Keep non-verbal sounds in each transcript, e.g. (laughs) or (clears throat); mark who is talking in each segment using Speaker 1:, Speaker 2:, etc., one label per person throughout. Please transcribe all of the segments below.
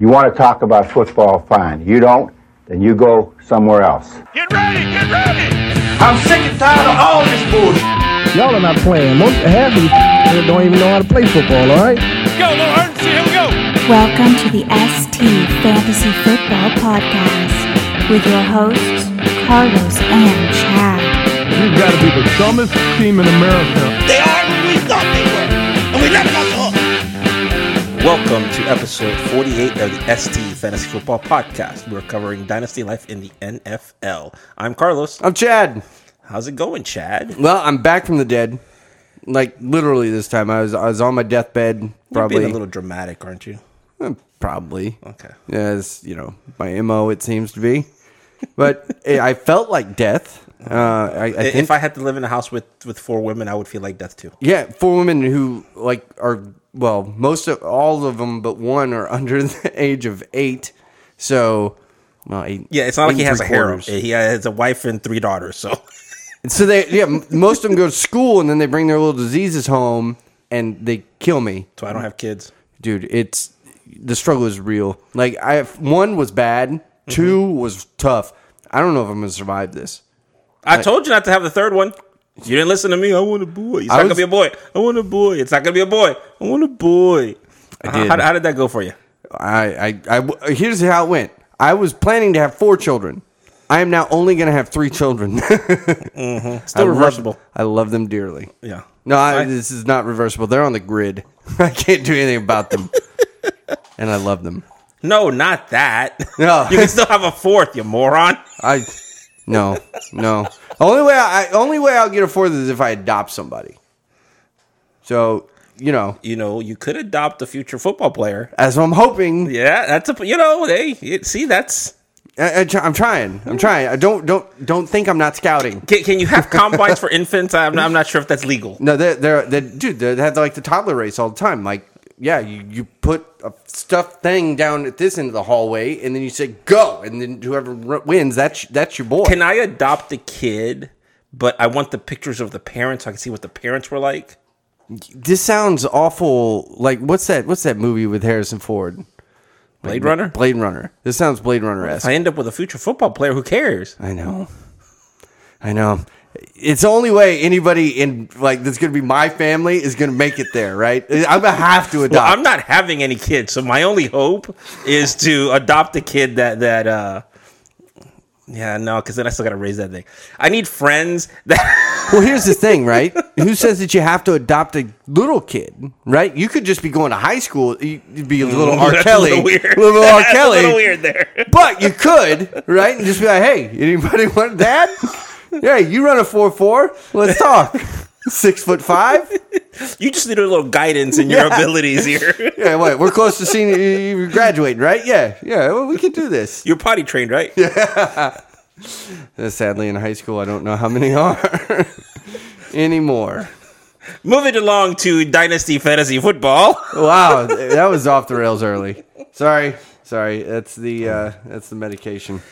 Speaker 1: You want to talk about football, fine. You don't, then you go somewhere else.
Speaker 2: Get ready, get ready!
Speaker 3: I'm sick and tired of all this bullshit.
Speaker 4: Y'all are not playing. Most half of you don't even know how to play football. All right.
Speaker 2: Go, Lord, see, here we go!
Speaker 5: Welcome to the ST Fantasy Football Podcast with your hosts, Carlos and Chad.
Speaker 4: You've got to be the dumbest team in America.
Speaker 3: They are what we thought they were. And we never got the hook.
Speaker 6: Welcome to episode 48 of the ST Fantasy Football Podcast. We're covering Dynasty Life in the NFL. I'm Carlos.
Speaker 7: I'm Chad.
Speaker 6: How's it going, Chad?
Speaker 7: Well, I'm back from the dead. Like literally this time. I was I was on my deathbed.
Speaker 6: You're
Speaker 7: Probably.
Speaker 6: being a little dramatic, aren't you?
Speaker 7: Eh, probably.
Speaker 6: Okay.
Speaker 7: Yeah, it's you know my mo. It seems to be, but (laughs) eh, I felt like death. Uh, I, I think,
Speaker 6: if I had to live in a house with, with four women, I would feel like death too.
Speaker 7: yeah, four women who like are well, most of all of them, but one are (laughs) under the age of eight. So, well, eight.
Speaker 6: Yeah, it's not like he has a harem. He has a wife and three daughters. So (laughs)
Speaker 7: So they, yeah, most of them go to school and then they bring their little diseases home and they kill me.
Speaker 6: so I don't have kids.
Speaker 7: dude it's the struggle is real like i one was bad mm-hmm. 2 was tough i don't know if i'm gonna survive this
Speaker 6: I told you not to have the third one. You didn't listen to me. I want a boy. It's
Speaker 7: I
Speaker 6: not
Speaker 7: was-
Speaker 6: gonna be a boy. I want a boy. It's not gonna be a boy. I want a boy.
Speaker 7: I
Speaker 6: How,
Speaker 7: did.
Speaker 6: how, how did that go for you?
Speaker 7: I, I i here's how it went i was planning to have four children i am now only gonna have three children (laughs) mm-hmm.
Speaker 6: Still reversible.
Speaker 7: i love them dearly
Speaker 6: yeah.
Speaker 7: no I,
Speaker 6: I-
Speaker 7: this is not reversible they're on the grid (laughs) i can't do anything about them (laughs) and i love them
Speaker 6: No, not that.
Speaker 7: No.
Speaker 6: you can still have a fourth, you moron.
Speaker 7: i no no only way i only way i'll get a fourth is if i adopt somebody so you know
Speaker 6: You know, you could adopt a future football player.
Speaker 7: As I'm hoping.
Speaker 6: Yeah, that's a you know, hey, it, see, that's
Speaker 7: I, am trying. I'm trying. I don't don't don't think I'm not scouting.
Speaker 6: can, can you have combines for infants? I'm not, I'm not sure if that's legal.
Speaker 7: No, they're they're, they're dude. They have like the toddler race all the time. Like, yeah, you, you put a stuffed thing down at this end of the hallway, and then you say go, and then whoever r- wins, that's that's your boy.
Speaker 6: Can I adopt the kid, but I want the pictures of the parents so I can see what the parents were like?
Speaker 7: this sounds awful. Like, what's that? What's that movie with Harrison Ford?
Speaker 6: Blade Runner.
Speaker 7: Blade Runner. This sounds Blade Runner esque.
Speaker 6: I end up with a future football player, who cares?
Speaker 7: I know. I know. It's the only way anybody in like that's gonna be my family is gonna make it there, right? I'm gonna have to adopt.
Speaker 6: Well, I'm not having any kids, so my only hope is to adopt a kid that that uh yeah, no, because then I still got to raise that thing. I need friends that (laughs)
Speaker 7: Well, here's the thing, right? Who says that you have to adopt a little kid, right? You could just be going to high school. You'd be a (laughs) little R.
Speaker 6: That's
Speaker 7: Kelly,
Speaker 6: a little weird.
Speaker 7: little R. Kelly.
Speaker 6: a little weird there.
Speaker 7: But you could, right? And just be like, hey, anybody (laughs) want dad? (laughs) Yeah, you run a four four. Let's talk. (laughs) Six foot five.
Speaker 6: You just need a little guidance in your
Speaker 7: Yeah.
Speaker 6: abilities here. (laughs)
Speaker 7: Yeah, what? We're close to senior you're graduating, right? Yeah, yeah. Well, we can do this.
Speaker 6: You're potty trained, right?
Speaker 7: Yeah. Sadly, in high school, I don't know how many are anymore.
Speaker 6: Moving along to Dynasty Fantasy Football.
Speaker 7: Wow, that was off the rails early. Sorry, sorry. That's the uh, that's the medication.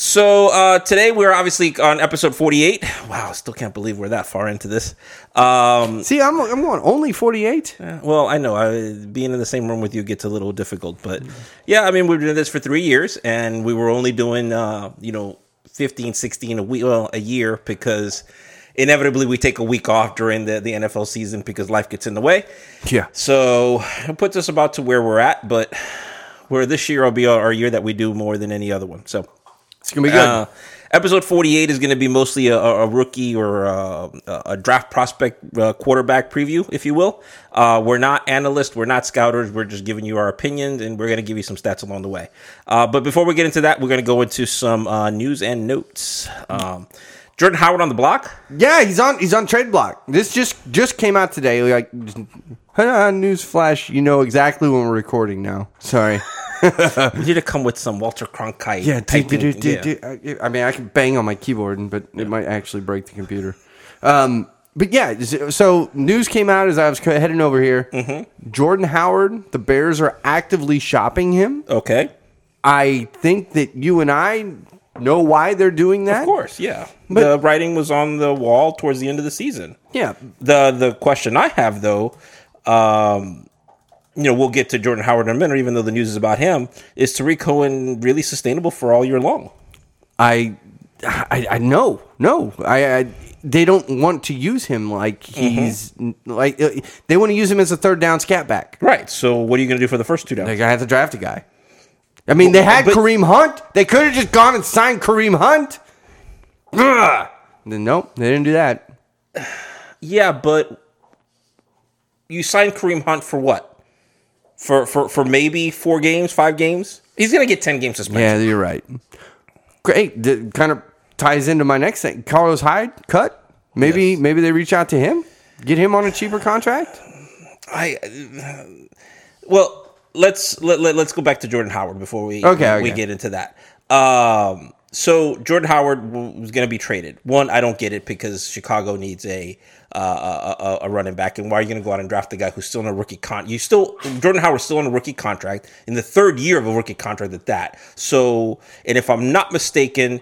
Speaker 6: So uh, today we're obviously on episode 48. Wow, still can't believe we're that far into this. Um,
Speaker 7: See, I'm I'm going only 48.
Speaker 6: well, I know I, being in the same room with you gets a little difficult, but yeah, I mean we've been doing this for three years, and we were only doing uh, you know 15, 16 a week, well, a year because inevitably we take a week off during the, the NFL season because life gets in the way.
Speaker 7: Yeah.
Speaker 6: So it puts us about to where we're at, but where this year will be our year that we do more than any other one. So
Speaker 7: It's gonna be good.
Speaker 6: uh, episode 48 is going to be mostly a, a rookie or a, a draft prospect uh, quarterback preview, if you will. Uh, we're not analysts, we're not scouters, we're just giving you our opinions and we're going to give you some stats along the way. Uh, but before we get into that, we're going to go into some uh, news and notes. Um, Jordan Howard on the block.
Speaker 7: yeah, he's on he's on trade block. This just just came out today. Like, (laughs) news flash. You know exactly when we're recording now. Sorry. (laughs)
Speaker 6: We need to come with some Walter Cronkite.
Speaker 7: Yeah, do, do,
Speaker 6: yeah.
Speaker 7: do. I mean, I can bang on my keyboard, but it might actually break the computer. Um, but yeah, so news came out as I was heading over here.
Speaker 6: Mm-hmm.
Speaker 7: Jordan Howard, the Bears are actively shopping him.
Speaker 6: Okay.
Speaker 7: I think that you and I know why they're doing that.
Speaker 6: Of course, yeah.
Speaker 7: But-
Speaker 6: the writing was on the wall towards the end of the season.
Speaker 7: Yeah.
Speaker 6: The the question I have though, um, you know, we'll get to Jordan Howard in a minute, even though the news is about him. Is Tarik Cohen really sustainable for all year long?
Speaker 7: I, I, I no, no. I, I, they don't want to use him like he's like uh, they want to use him as a third down scat back.
Speaker 6: Right. So what are you going to do for the first two downs?
Speaker 7: They're gonna have to draft a guy. I mean, they had
Speaker 6: But-
Speaker 7: Kareem Hunt. They could have just gone and signed Kareem Hunt. Ugh. Nope, they didn't do that.
Speaker 6: Yeah, but you signed Kareem Hunt for what? For for for maybe four games, five games. He's going to get ten games suspension.
Speaker 7: Yeah, you're right. Great. That kind of ties into my next thing. Carlos Hyde cut. Maybe
Speaker 6: Yes.
Speaker 7: maybe they reach out to him, get him on a cheaper contract.
Speaker 6: I well, let's let, let, us go back to Jordan Howard before we
Speaker 7: Okay,
Speaker 6: we
Speaker 7: okay.
Speaker 6: get into that. Um, so Jordan Howard was going to be traded. One, I don't get it because Chicago needs a uh, a, a- a running back, and why are you going to go out and draft the guy who's still in a rookie con? You still Jordan Howard's still in a rookie contract in the third year of a rookie contract at that. So, and if I'm not mistaken.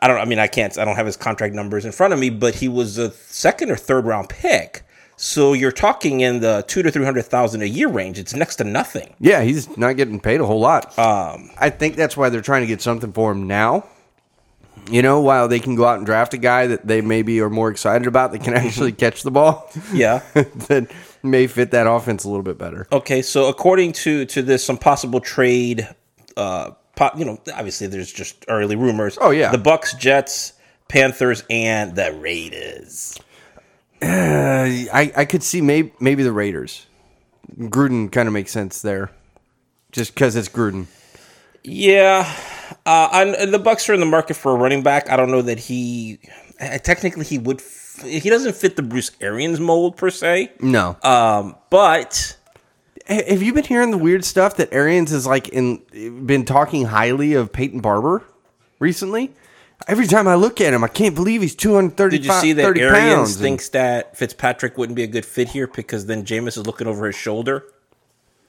Speaker 6: I don't. I mean, I can't. I don't have his contract numbers in front of me, but he was a second or third round pick. So you're talking in the two to three hundred thousand a year range. It's next to nothing.
Speaker 7: Yeah, he's not getting paid a whole lot. Um, I think that's why they're trying to get something for him now. You know, while they can go out and draft a guy that they maybe are more excited about that can (laughs) actually catch the ball, (laughs)
Speaker 6: Yeah.
Speaker 7: that may fit that offense a little bit better.
Speaker 6: Okay. So according to to this, some possible trade. Uh, po- you know, obviously there's just early rumors.
Speaker 7: Oh, yeah.
Speaker 6: The Bucks, Jets, Panthers, and the Raiders.
Speaker 7: I, I could see maybe maybe the Raiders. Gruden kind of makes sense there, just because it's Gruden.
Speaker 6: Yeah, uh, and the Bucks are in the market for a running back. I don't know that he uh, technically he would. F- he doesn't fit the Bruce Arians mold per se.
Speaker 7: No,
Speaker 6: Um, but
Speaker 7: have you been hearing the weird stuff that Arians has like in been talking highly of Peyton Barber recently? Every time I look at him, I can't believe he's two hundred thirty.
Speaker 6: did you see that
Speaker 7: 30
Speaker 6: Arians
Speaker 7: pounds
Speaker 6: thinks that Fitzpatrick wouldn't be a good fit here because then Jameis is looking over his shoulder?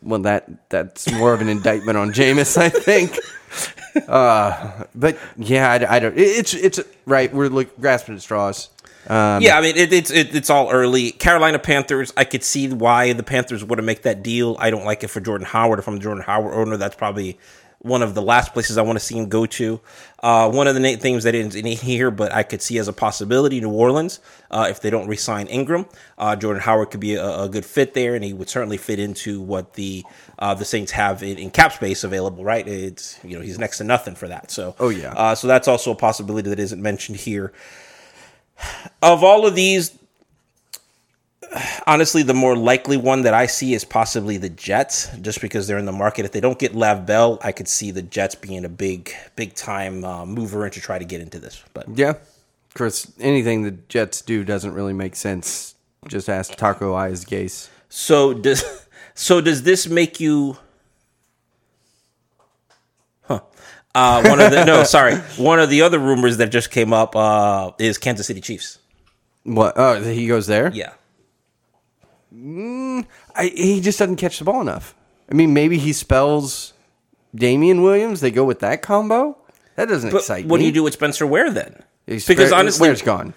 Speaker 7: Well, that that's more of an indictment on Jameis, I think. (laughs) Uh, but yeah, I, I don't. It's it's right. We're look, grasping at straws. Um,
Speaker 6: yeah, I mean it, it's it, it's all early. Carolina Panthers. I could see why the Panthers would have make that deal. I don't like it for Jordan Howard. If I'm the Jordan Howard owner, that's probably one of the last places I want to see him go to. Uh, one of the things that isn't in here, but I could see as a possibility, New Orleans, uh, if they don't re-sign Ingram, uh, Jordan Howard could be a, a good fit there, and he would certainly fit into what the uh, the Saints have in, in cap space available. Right? It's you know he's next to nothing for that. So
Speaker 7: Oh, yeah.
Speaker 6: uh, so that's also a possibility that isn't mentioned here. Of all of these, honestly, the more likely one that I see is possibly the Jets, just because they're in the market. If they don't get Lav Bell, I could see the Jets being a big, big time uh, mover and to try to get into this. But
Speaker 7: yeah. Chris, anything the Jets do doesn't really make sense. Just ask Taco Eyes Gase.
Speaker 6: so does so does this make you? Huh. Uh, one of the no, (laughs) sorry. One of the other rumors that just came up uh, is Kansas City Chiefs.
Speaker 7: What? Oh, he goes there.
Speaker 6: Yeah.
Speaker 7: Mm, I, he just doesn't catch the ball enough. I mean, maybe he spells Damien Williams. They go with that combo. That doesn't
Speaker 6: But
Speaker 7: excite
Speaker 6: what
Speaker 7: me.
Speaker 6: do you do with Spencer Ware then?
Speaker 7: He's
Speaker 6: Because honestly,
Speaker 7: Ware's gone.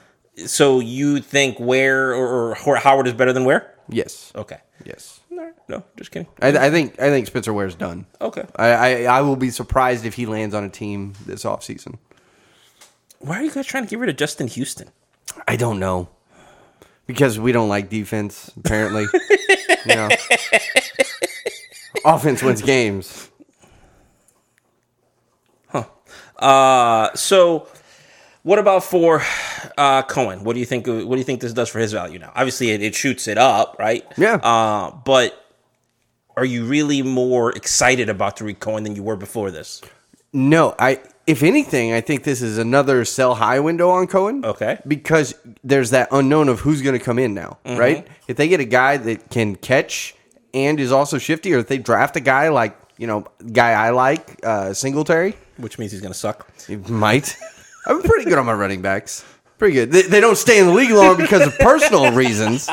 Speaker 6: So you think Ware or, or Howard is better than Ware?
Speaker 7: Yes.
Speaker 6: Okay.
Speaker 7: Yes.
Speaker 6: No, no, just kidding.
Speaker 7: I, I think I think Spencer Ware's done.
Speaker 6: Okay.
Speaker 7: I, I I will be surprised if he lands on a team this offseason.
Speaker 6: Why are you guys trying to get rid of Justin Houston?
Speaker 7: I don't know. Because we don't like defense, apparently. (laughs) you know. Offense wins games.
Speaker 6: Uh, so what about for uh, Cohen? What do you think? What do you think this does for his value now? Obviously, it, it shoots it up, right?
Speaker 7: Yeah.
Speaker 6: Uh, but are you really more excited about Tarik Cohen than you were before this?
Speaker 7: No, I if anything, I think this is another sell high window on Cohen.
Speaker 6: Okay.
Speaker 7: Because there's that unknown of who's going to come in now,
Speaker 6: Mm-hmm.
Speaker 7: right? If they get a guy that can catch and is also shifty, or if they draft a guy like, you know, guy I like, uh, Singletary,
Speaker 6: Which means he's going to suck.
Speaker 7: he might. (laughs) I'm pretty good on my running backs. Pretty good. They, they don't stay in the league long because of personal (laughs) reasons,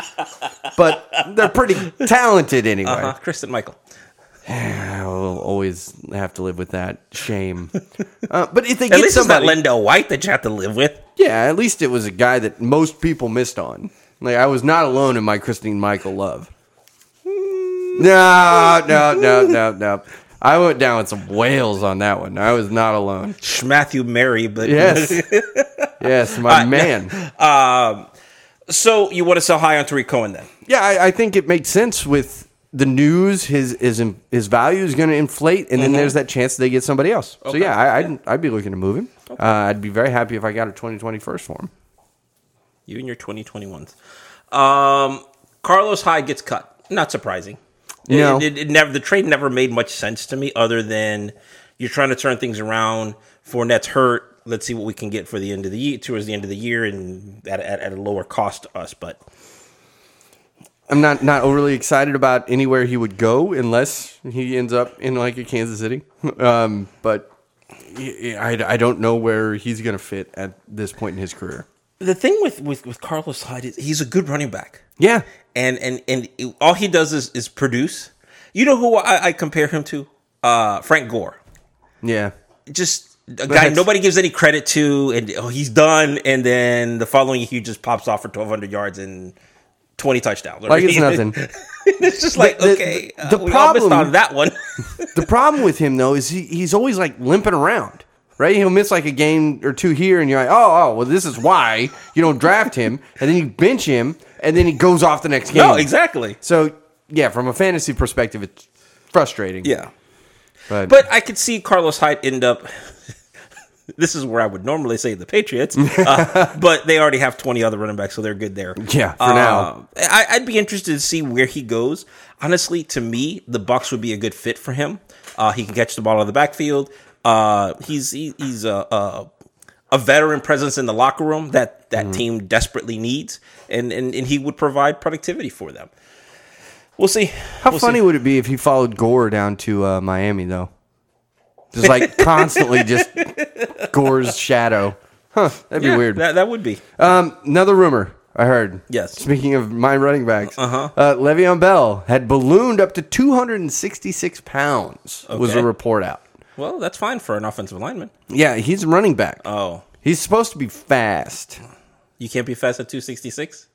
Speaker 7: but they're pretty talented anyway.
Speaker 6: Uh, Christine Michael. (sighs) (laughs)
Speaker 7: Always have to live with that shame. (laughs) Uh, but if they
Speaker 6: At
Speaker 7: get
Speaker 6: least it's not
Speaker 7: somebody,
Speaker 6: White that you have to live with.
Speaker 7: yeah, at least it was a guy that most people missed on. Like I was not alone in my Christine Michael love. No, no, no, no, no. I went down with some whales on that one. I was not alone.
Speaker 6: Matthew Mary, but
Speaker 7: Yes. (laughs) yes, my
Speaker 6: Uh,
Speaker 7: man.
Speaker 6: Um, so you want to sell high on Tarik Cohen then?
Speaker 7: Yeah, I, I think it makes sense with the news. His his his value is going to inflate, and then there's that chance they get somebody else. So yeah, I, I'd I'd be looking to move him. Uh, I'd be very happy if I got a 2020 first for him.
Speaker 6: You and your 2021s. Um, Carlos Hyde gets cut. Not surprising. It-
Speaker 7: No.
Speaker 6: It, it never the trade never made much sense to me, other than you're trying to turn things around. Fournette's hurt. Let's see what we can get for the end of the year, towards the end of the year, and at, at, at a lower cost to us. But
Speaker 7: I'm not not overly excited about anywhere he would go unless he ends up in like a Kansas City. Um, but I, I don't know where he's going to fit at this point in his career.
Speaker 6: the thing with, with, with Carlos Hyde is he's a good running back.
Speaker 7: Yeah,
Speaker 6: and and and all he does is, is produce. You know who I, I compare him to? Uh, Frank Gore.
Speaker 7: yeah.
Speaker 6: Just a guy nobody gives any credit to, and oh, he's done. And then the following year, he just pops off for twelve hundred yards and twenty touchdowns.
Speaker 7: Like it's (laughs) nothing. (laughs)
Speaker 6: it's just like
Speaker 7: The- the-
Speaker 6: okay, uh,
Speaker 7: the
Speaker 6: we all missed
Speaker 7: problem-
Speaker 6: on that one. (laughs)
Speaker 7: The problem with him though is he, he's always like limping around. Right, he'll miss like a game or two here, and you're like, "Oh, oh, well, this is why you don't draft him." And then you bench him, and then he goes off the next game.
Speaker 6: no, exactly.
Speaker 7: So, yeah, from a fantasy perspective, it's frustrating.
Speaker 6: Yeah,
Speaker 7: but,
Speaker 6: but I could see Carlos Hyde end up. (laughs) this is where I would normally say the Patriots, (laughs) uh, but they already have 20 other running backs, so they're good there.
Speaker 7: Yeah, for
Speaker 6: Uh,
Speaker 7: now.
Speaker 6: I, I'd be interested to see where he goes. Honestly, to me, the Bucks would be a good fit for him. Uh, he can catch the ball out of the backfield. Uh, he's he, he's a, a a veteran presence in the locker room that that team desperately needs, and, and and he would provide productivity for them. We'll see.
Speaker 7: how
Speaker 6: We'll
Speaker 7: funny
Speaker 6: see.
Speaker 7: would it be if he followed Gore down to uh, Miami though? Just like constantly, just Gore's shadow. Huh? That'd be
Speaker 6: Yeah,
Speaker 7: weird.
Speaker 6: That that would be.
Speaker 7: Um, another rumor I heard.
Speaker 6: Yes.
Speaker 7: Speaking of my running backs,
Speaker 6: Uh-huh.
Speaker 7: uh, Le'Veon Bell had ballooned up to 266 pounds. Was
Speaker 6: Okay.
Speaker 7: a report out?
Speaker 6: Well, that's fine for an offensive lineman.
Speaker 7: Yeah, he's a running back.
Speaker 6: Oh,
Speaker 7: He's supposed to be fast.
Speaker 6: you can't be fast at 266?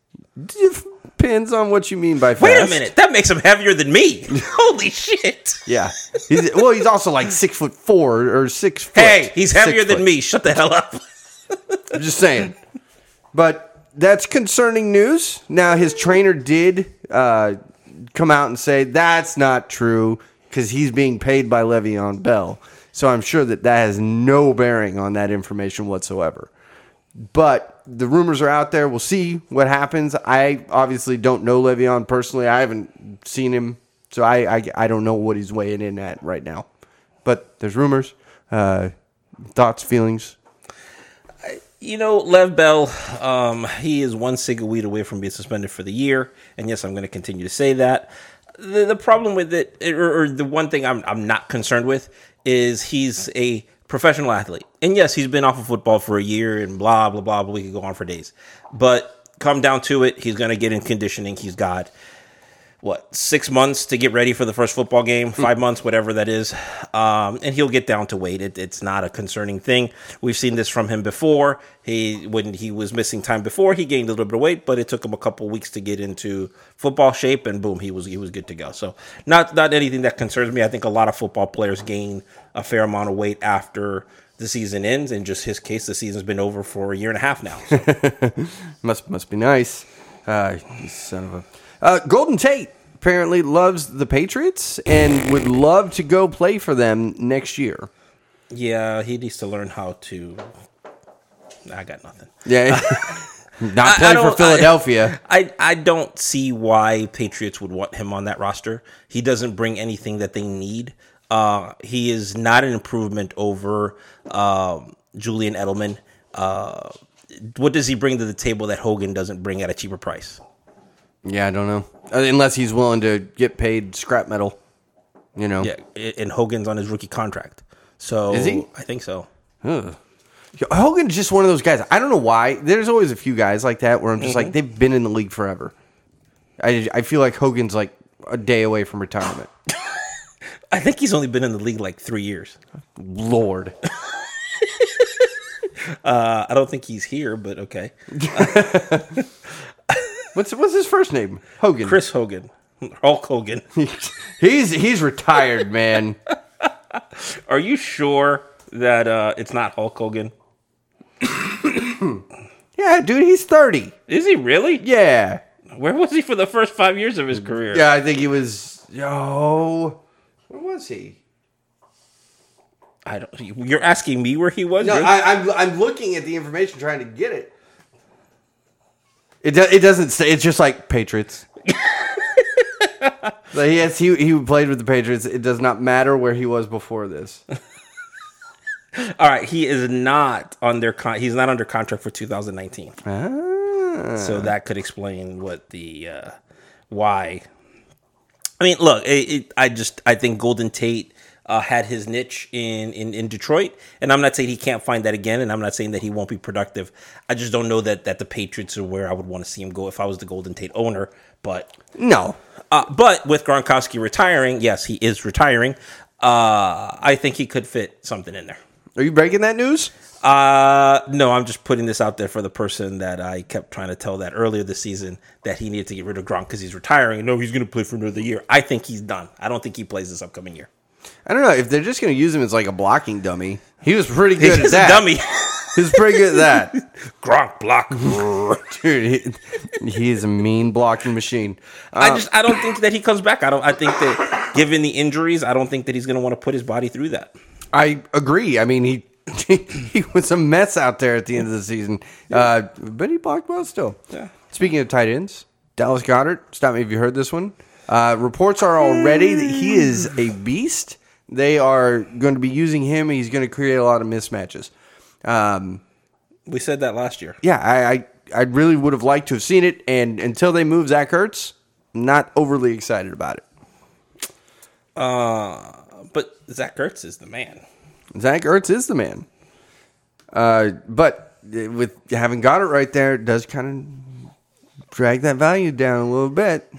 Speaker 7: Depends on what you mean by fast.
Speaker 6: Wait a minute. That makes him heavier than me. (laughs) Holy shit.
Speaker 7: Yeah. He's, well, he's also like six foot four or six. Foot,
Speaker 6: Hey, he's heavier than
Speaker 7: foot.
Speaker 6: me. Shut the hell up. (laughs)
Speaker 7: I'm just saying. But that's concerning news. Now, his trainer did uh, come out and say that's not true because he's being paid by Le'Veon Bell. So I'm sure that that has no bearing on that information whatsoever. But the rumors are out there. We'll see what happens. I obviously don't know Le'Veon personally. I haven't seen him, so I I, I don't know what he's weighing in at right now. But there's rumors, uh, thoughts, feelings.
Speaker 6: You know, Lev Bell, um, he is one of weed away from being suspended for the year. And yes, I'm going to continue to say that. The, the problem with it, or, or the one thing I'm, I'm not concerned with, is he's a professional athlete. And yes, he's been off of football for a year and blah, blah, blah, but we could go on for days. But come down to it, he's going to get in conditioning. He's got what six months to get ready for the first football game, five months, whatever that is, um, and he'll get down to weight. It, it's not a concerning thing. We've seen this from him before. He when he was missing time before, he gained a little bit of weight, but it took him a couple weeks to get into football shape, and boom, he was he was good to go. So not not anything that concerns me. I think a lot of football players gain a fair amount of weight after the season ends. In just his case, the season's been over for a year and a half now. So. (laughs)
Speaker 7: Must must be nice. Uh, son of a. Uh, Golden Tate apparently loves the Patriots and would love to go play for them next year.
Speaker 6: yeah, he needs to learn how to. I got nothing.
Speaker 7: Yeah, (laughs) not
Speaker 6: I- I
Speaker 7: for Philadelphia. (laughs)
Speaker 6: I, I don't see why Patriots would want him on that roster. He doesn't bring anything that they need. Uh, he is not an improvement over um, Julian Edelman. Uh, what does he bring to the table that Hogan doesn't bring at a cheaper price?
Speaker 7: Yeah, I don't know Uh, unless he's willing to get paid scrap metal. You know,
Speaker 6: Yeah, and Hogan's on his rookie contract. So
Speaker 7: Is he?
Speaker 6: I think so.
Speaker 7: Hogan's just one of those guys. I don't know why. There's always a few guys like that where I'm just
Speaker 6: Mm-hmm.
Speaker 7: like they've been in the league forever. I I feel like Hogan's like a day away from retirement. (laughs)
Speaker 6: I think he's only been in the league like three years.
Speaker 7: Lord. (laughs)
Speaker 6: Uh, I don't think he's here, but okay. (laughs)
Speaker 7: What's what's his first name? Hogan.
Speaker 6: Chris Hogan. Hulk Hogan. (laughs)
Speaker 7: He's he's retired, man. (laughs)
Speaker 6: Are you sure that uh, it's not Hulk Hogan? (coughs)
Speaker 7: Yeah, dude, he's thirty.
Speaker 6: Is he really?
Speaker 7: Yeah,
Speaker 6: Where was he for the first five years of his career?
Speaker 7: yeah. I think he was. Yo, where was he?
Speaker 6: I don't. You're asking me where he was?
Speaker 7: No,
Speaker 6: Really?
Speaker 7: I, I'm I'm looking at the information, trying to get it. It do, it doesn't say. It's just like Patriots. (laughs) Like, yes, he he played with the Patriots. It does not matter where he was before this. (laughs)
Speaker 6: All right, he is not on their. Con- he's not under contract for 2019.
Speaker 7: Ah.
Speaker 6: So that could explain what the uh, why. I mean, look, it, it, I just I think Golden Tate uh, had his niche in, in in Detroit, and I'm not saying he can't find that again, and I'm not saying that he won't be productive. I just don't know that that the Patriots are where I would want to see him go if I was the Golden Tate owner. But
Speaker 7: No,
Speaker 6: uh, but with Gronkowski retiring, yes, he is retiring. Uh, I think he could fit something in there.
Speaker 7: are you breaking that news?
Speaker 6: Uh, no, I'm just putting this out there for the person that I kept trying to tell that earlier this season that he needed to get rid of Gronk because he's retiring. No, he's going to play for another year. I think he's done. I don't think he plays this upcoming year.
Speaker 7: I don't know if they're just going to use him as like a blocking dummy. He was pretty good
Speaker 6: He's
Speaker 7: at
Speaker 6: a
Speaker 7: that.
Speaker 6: dummy.
Speaker 7: He was pretty good at that. (laughs)
Speaker 6: Gronk block. (laughs)
Speaker 7: Dude, he, is a mean blocking machine.
Speaker 6: I just I don't think that he comes back. I don't. I think that given the injuries, I don't think that he's going to want to put his body through that.
Speaker 7: I agree. I mean, he (laughs) he was a mess out there at the end of the season, uh, but he blocked well still.
Speaker 6: Yeah.
Speaker 7: Speaking of tight ends, Dallas Goedert. Stop me if you heard this one. Uh, reports are already that he is a beast. They are going to be using him. He's going to create a lot of mismatches. Um,
Speaker 6: We said that last year.
Speaker 7: yeah, I, I I really would have liked to have seen it, and until they move Zach Ertz, not overly excited about it.
Speaker 6: But Zach Ertz is the man.
Speaker 7: Zach Ertz is the man. Uh, but with having Goedert right there, it does kind of drag that value down a little bit.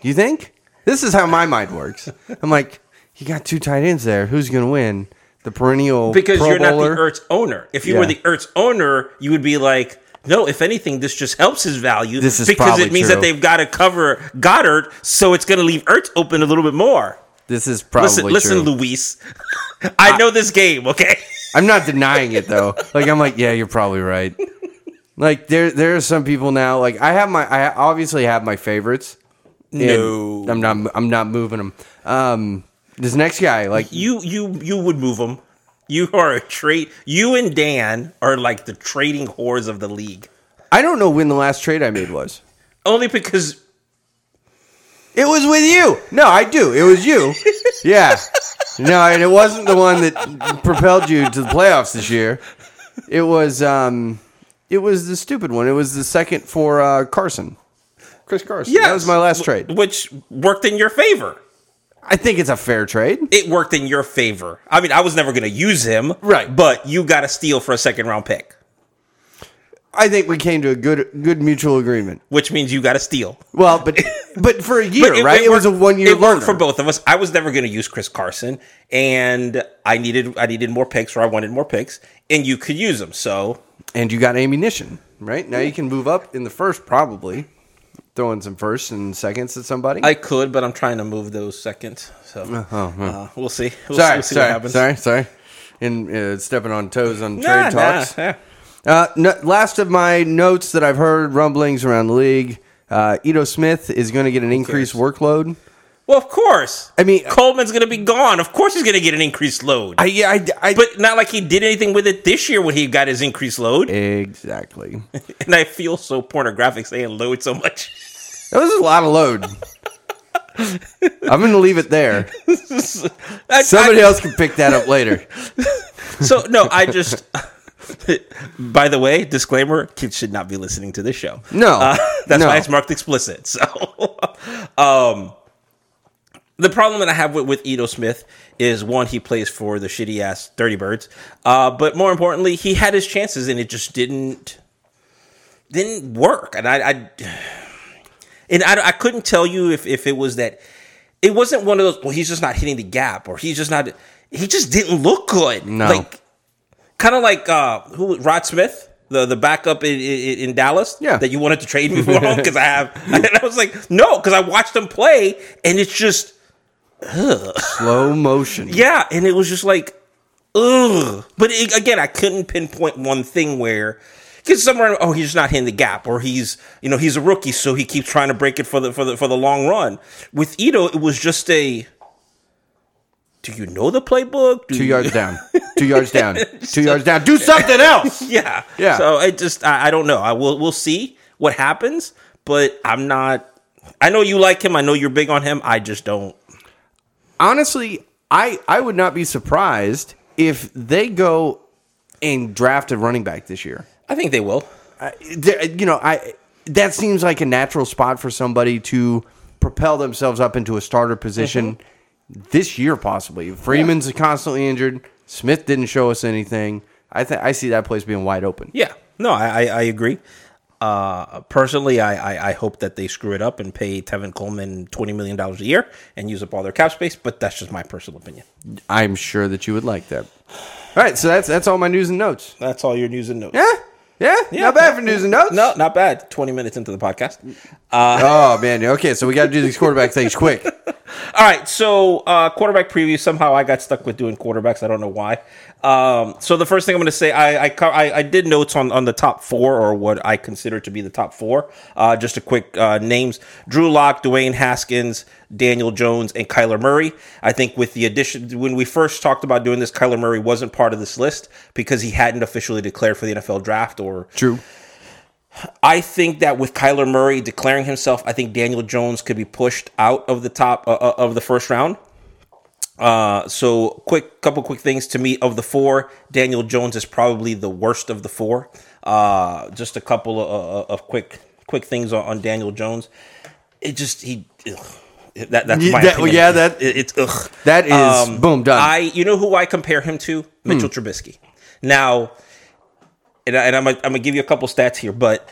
Speaker 7: Do you think? This is how my mind works. I'm like, you got two tight ends there. Who's going to win? The perennial
Speaker 6: because
Speaker 7: Pro
Speaker 6: you're
Speaker 7: Bowler?
Speaker 6: not the Ertz owner. If you
Speaker 7: Yeah.
Speaker 6: were the Ertz owner, you would be like, no. If anything, this just helps his value.
Speaker 7: This is
Speaker 6: because
Speaker 7: probably
Speaker 6: it means
Speaker 7: true.
Speaker 6: that they've got to cover Goedert, so it's going to leave Ertz open a little bit more.
Speaker 7: This is probably
Speaker 6: listen, listen,
Speaker 7: true.
Speaker 6: Luis. (laughs) I know this game. Okay. (laughs)
Speaker 7: I'm not denying it though. Like I'm like, yeah, you're probably right. (laughs) Like there, there are some people now. Like I have my, I obviously have my favorites.
Speaker 6: No.
Speaker 7: I'm not. I'm not moving them. Um, this next guy, like
Speaker 6: You you you would move him. You are a trade. You and Dan are like the trading whores of the league.
Speaker 7: I don't know when the last trade I made was.
Speaker 6: Only because
Speaker 7: It was with you. No, I do. It was you. Yeah. No, and it wasn't the one that propelled you to the playoffs this year. It was um it was the stupid one. It was the second for uh Carson. Chris Carson.
Speaker 6: yeah,
Speaker 7: That was my last trade.
Speaker 6: which worked in your favor.
Speaker 7: I think it's a fair trade.
Speaker 6: It worked in your favor. I mean, I was never going to use him,
Speaker 7: Right.
Speaker 6: But you got a steal for a second round pick,
Speaker 7: I think we came to a good good mutual agreement.
Speaker 6: which means you got a steal.
Speaker 7: Well, but (laughs) but for a year,
Speaker 6: But
Speaker 7: right? It, was a one year
Speaker 6: It worked
Speaker 7: loaner.
Speaker 6: for both of us. I was never going to use Chris Carson, and I needed I needed more picks, or I wanted more picks, and you could use them. So
Speaker 7: and you got ammunition, right? Now you can move up in the first, probably throwing some firsts and seconds at somebody.
Speaker 6: I could, but I'm trying to move those seconds. So uh, we'll see. We'll,
Speaker 7: sorry,
Speaker 6: we'll see
Speaker 7: sorry,
Speaker 6: what happens.
Speaker 7: sorry, sorry. And uh, stepping on toes on
Speaker 6: Nah,
Speaker 7: trade talks.
Speaker 6: nah, yeah.
Speaker 7: Uh, no, last of my notes that I've heard rumblings around the league. Uh, Ito Smith is going to get an increased workload.
Speaker 6: Well, of course.
Speaker 7: I mean,
Speaker 6: Coleman's going to be gone. Of course, he's going to get an increased load.
Speaker 7: I, yeah, I, I,
Speaker 6: but not like he did anything with it this year when he got his increased load.
Speaker 7: exactly. (laughs)
Speaker 6: And I feel so pornographic saying load so much.
Speaker 7: That was a lot of load. I'm going to leave it there.
Speaker 6: I-
Speaker 7: Somebody
Speaker 6: I-
Speaker 7: else can pick that up later.
Speaker 6: So no, I just. By the way, disclaimer: kids should not be listening to this show.
Speaker 7: No,
Speaker 6: Uh, that's
Speaker 7: no.
Speaker 6: why it's marked explicit. So, um, the problem that I have with, with Ito Smith is one, he plays for the shitty ass Dirty Birds, uh, but more importantly, he had his chances and it just didn't didn't work. And I, I and I, I couldn't tell you if if it was that it wasn't one of those. Well, he's just not hitting the gap, or he's just not. He just didn't look good.
Speaker 7: No.
Speaker 6: like kind of like uh, who Rod Smith. the the backup in, in, in Dallas,
Speaker 7: Yeah.
Speaker 6: that you wanted to trade me (laughs) for because I have. (laughs) And I was like, no, because I watched him play, and it's just
Speaker 7: Slow motion. (laughs)
Speaker 6: yeah, and it was just like, ugh. But it, again, I couldn't pinpoint one thing where. Because somewhere, oh, he's just not hitting the gap, or he's, you know, he's a rookie, so he keeps trying to break it for the for the for the long run. With Ito, it was just a. Do you know the playbook? Do
Speaker 7: Two
Speaker 6: you-
Speaker 7: yards down. (laughs) Two yards down. (laughs) Two yards down. Do something else. (laughs)
Speaker 6: Yeah,
Speaker 7: Yeah.
Speaker 6: So I just, I, I don't know. I will, we'll see what happens, but I'm not. I know you like him. I know you're big on him. I just don't.
Speaker 7: Honestly, I I would not be surprised if they go and draft a running back this year.
Speaker 6: I think they will.
Speaker 7: You know, I that seems like a natural spot for somebody to propel themselves up into a starter position this year, possibly. Freeman's constantly injured. Smith didn't show us anything. I think I see that place being wide open.
Speaker 6: Yeah, no, I, I, I agree. Uh, personally, I, I, I hope that they screw it up and pay Tevin Coleman twenty million dollars a year and use up all their cap space. But that's just my personal opinion.
Speaker 7: I'm sure that you would like that. All right, so that's that's all my news and notes.
Speaker 6: That's all your news and notes.
Speaker 7: Yeah, yeah, yeah, not bad for news and notes.
Speaker 6: No, not bad. Twenty minutes into the podcast. (laughs)
Speaker 7: Oh man, okay, so we got to do these quarterback things quick. (laughs)
Speaker 6: All right, so uh, quarterback preview. Somehow I got stuck with doing quarterbacks. I don't know why. Um, so the first thing I'm going to say, I I, I I did notes on on the top four or what I consider to be the top four. Uh, just a quick uh, names: Drew Lock, Dwayne Haskins, Daniel Jones, and Kyler Murray. I think with the addition when we first talked about doing this, Kyler Murray wasn't part of this list because he hadn't officially declared for the NFL draft or
Speaker 7: True.
Speaker 6: I think that with Kyler Murray declaring himself, I think Daniel Jones could be pushed out of the top uh, uh, of the first round. Uh, so quick, couple quick things to me of the four, Daniel Jones is probably the worst of the four. Uh, just a couple of, of quick, quick things on, on Daniel Jones. It just he. Ugh. That, that's my
Speaker 7: that-
Speaker 6: opinion.
Speaker 7: yeah, that-
Speaker 6: It- it's ugh.
Speaker 7: That is boom done.
Speaker 6: I you know who I compare him to? Mitchell Trubisky. Now, and, I, and I'm, gonna- I'm gonna give you a couple stats here, but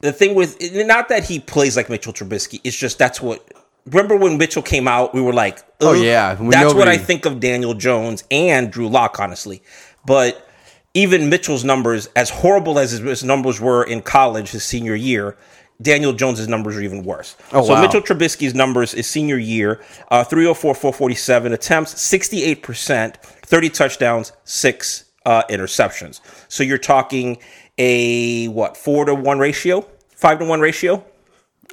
Speaker 6: the thing with not that he plays like Mitchell Trubisky, it's just that's what. Remember when Mitchell came out, we were like,
Speaker 7: Oh, yeah, we-
Speaker 6: that's what
Speaker 7: nobody-
Speaker 6: I think of Daniel Jones and Drew Lock, honestly. But even Mitchell's numbers, as horrible as his, numbers were in college his senior year, Daniel Jones's numbers are even worse.
Speaker 7: Oh,
Speaker 6: so
Speaker 7: wow.
Speaker 6: Mitchell Trubisky's numbers his senior year, uh, 304, 447 attempts, 68%, 30 touchdowns, six uh, interceptions. So you're talking a, what, four to one ratio? Five to one ratio?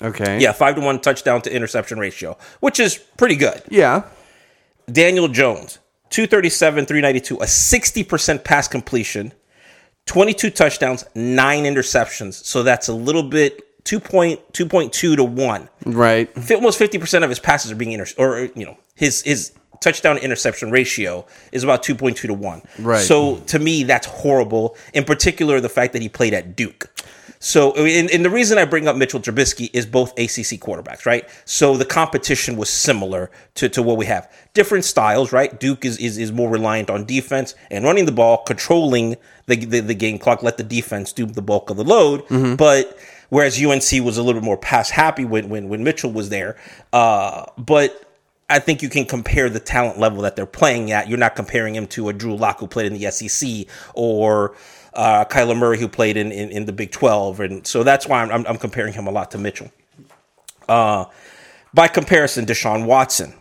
Speaker 7: Okay.
Speaker 6: Yeah, five to one touchdown to interception ratio, which is pretty good.
Speaker 7: Yeah.
Speaker 6: Daniel Jones, 237, 392, a 60% pass completion, 22 touchdowns, nine interceptions. So that's a little bit 2.2.2 to 1.
Speaker 7: Right.
Speaker 6: Almost 50% of his passes are being inter- or you know, his his touchdown to interception ratio is about 2.2 to 1.
Speaker 7: Right.
Speaker 6: So to me that's horrible, in particular the fact that he played at Duke. So, and, and the reason I bring up Mitchell Trubisky is both ACC quarterbacks, right? So the competition was similar to, to what we have. Different styles, right? Duke is, is, is more reliant on defense and running the ball, controlling the, the, the game clock, let the defense do the bulk of the load. But whereas UNC was a little bit more pass happy when, when, when Mitchell was there. Uh, but I think you can compare the talent level that they're playing at. You're not comparing him to a Drew Lock who played in the SEC or uh, Kyler Murray who played in, in, in the Big 12. And so that's why I'm, I'm, I'm comparing him a lot to Mitchell. Uh, by comparison, Deshaun Watson,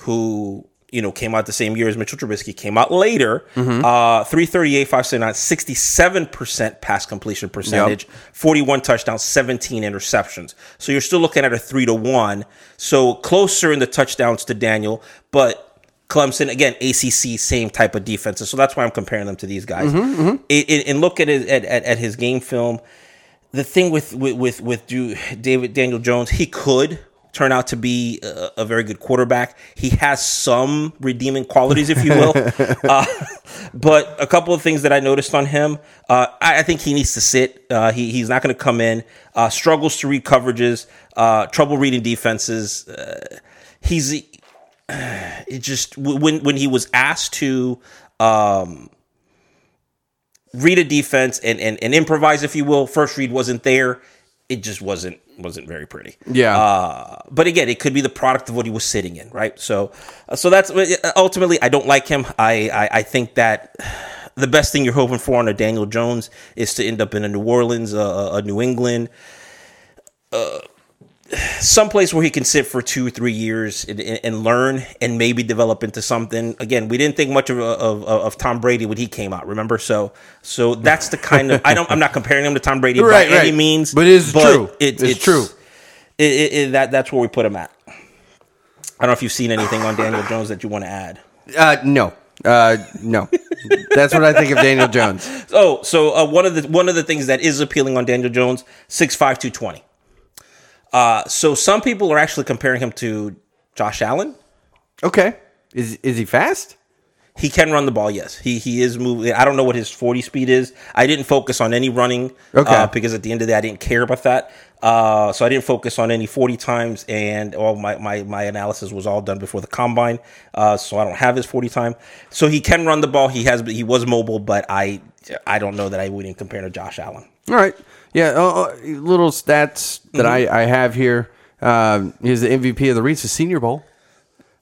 Speaker 6: who you know came out the same year as Mitchell Trubisky, came out later. Uh, 338, 579, 67% pass completion percentage, 41 touchdowns, 17 interceptions. So you're still looking at a three to one. So closer in the touchdowns to Daniel, but Clemson again, ACC, same type of defenses. So that's why I'm comparing them to these guys. It- it- and look at, it, at, at at his game film the thing with with with, with Drew, David Daniel Jones, he could turn out to be a, a very good quarterback. He has some redeeming qualities, if you (laughs) will. uh, but a couple of things that I noticed on him, uh, I, I think he needs to sit. Uh, he, he's not going to come in. Uh, struggles to read coverages. Uh, trouble reading defenses. Uh, he's it just when when he was asked to. Um, read a defense and, and, and improvise, if you will. First read wasn't there. It just wasn't wasn't very pretty.
Speaker 7: Yeah.
Speaker 6: Uh, but again, it could be the product of what he was sitting in, right? So, uh, so that's ultimately I don't like him. I I, I think that the best thing you're hoping for on a Daniel Jones is to end up in a New Orleans, uh, a New England, uh, someplace where he can sit for two, three years and, and, learn and maybe develop into something. Again, we didn't think much of, of of Tom Brady when he came out. Remember, so so that's the kind of I don't I'm not comparing him to Tom Brady (laughs)
Speaker 7: Right,
Speaker 6: by any means,
Speaker 7: But it is true.
Speaker 6: It,
Speaker 7: It's true.
Speaker 6: It, that that's where we put him at. I don't know if you've seen anything on Daniel Jones that you want to add.
Speaker 7: Uh, no, uh, no. That's what I think of Daniel Jones. (laughs)
Speaker 6: Oh, so uh, one of the one of the things that is appealing on Daniel Jones, 6'5", 220. Uh, so some people are actually comparing him to Josh Allen.
Speaker 7: Okay, is is he fast?
Speaker 6: He can run the ball, yes. He he is moving. I don't know what his forty speed is. I didn't focus on any running,
Speaker 7: Okay.
Speaker 6: uh, because at the end of the day, I didn't care about that. Uh, so I didn't focus on any forty times, and all my my my analysis was all done before the combine. Uh, so I don't have his forty time. So he can run the ball. He has he was mobile, but I I don't know that I wouldn't compare to Josh Allen.
Speaker 7: All right. Yeah, uh, little stats that
Speaker 6: Mm-hmm.
Speaker 7: I, I have here. Um, he's the MVP of the Reese's Senior Bowl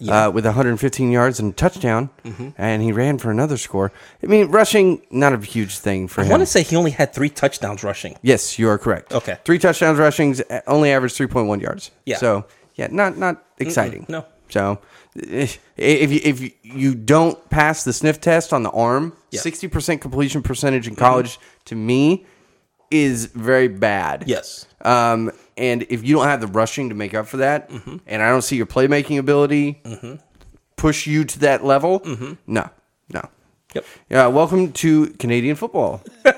Speaker 7: uh, with 115 yards and a touchdown,
Speaker 6: Mm-hmm.
Speaker 7: and he ran for another score. I mean, rushing, not a huge thing for
Speaker 6: I
Speaker 7: him.
Speaker 6: I want to say he only had three touchdowns rushing.
Speaker 7: yes, you are correct.
Speaker 6: Okay.
Speaker 7: Three touchdowns rushings, only averaged 3.1 yards.
Speaker 6: Yeah.
Speaker 7: So, yeah, not not exciting.
Speaker 6: no.
Speaker 7: So, if if you, if you- don't pass the sniff test on the arm,
Speaker 6: Yeah.
Speaker 7: 60% completion percentage in college, to me, is very bad.
Speaker 6: Yes.
Speaker 7: Um, and if you don't have the rushing to make up for that,
Speaker 6: Mm-hmm.
Speaker 7: and I don't see your playmaking ability push you to that level,
Speaker 6: Mm-hmm.
Speaker 7: no, no.
Speaker 6: Yep.
Speaker 7: Yeah, welcome to Canadian football. (laughs)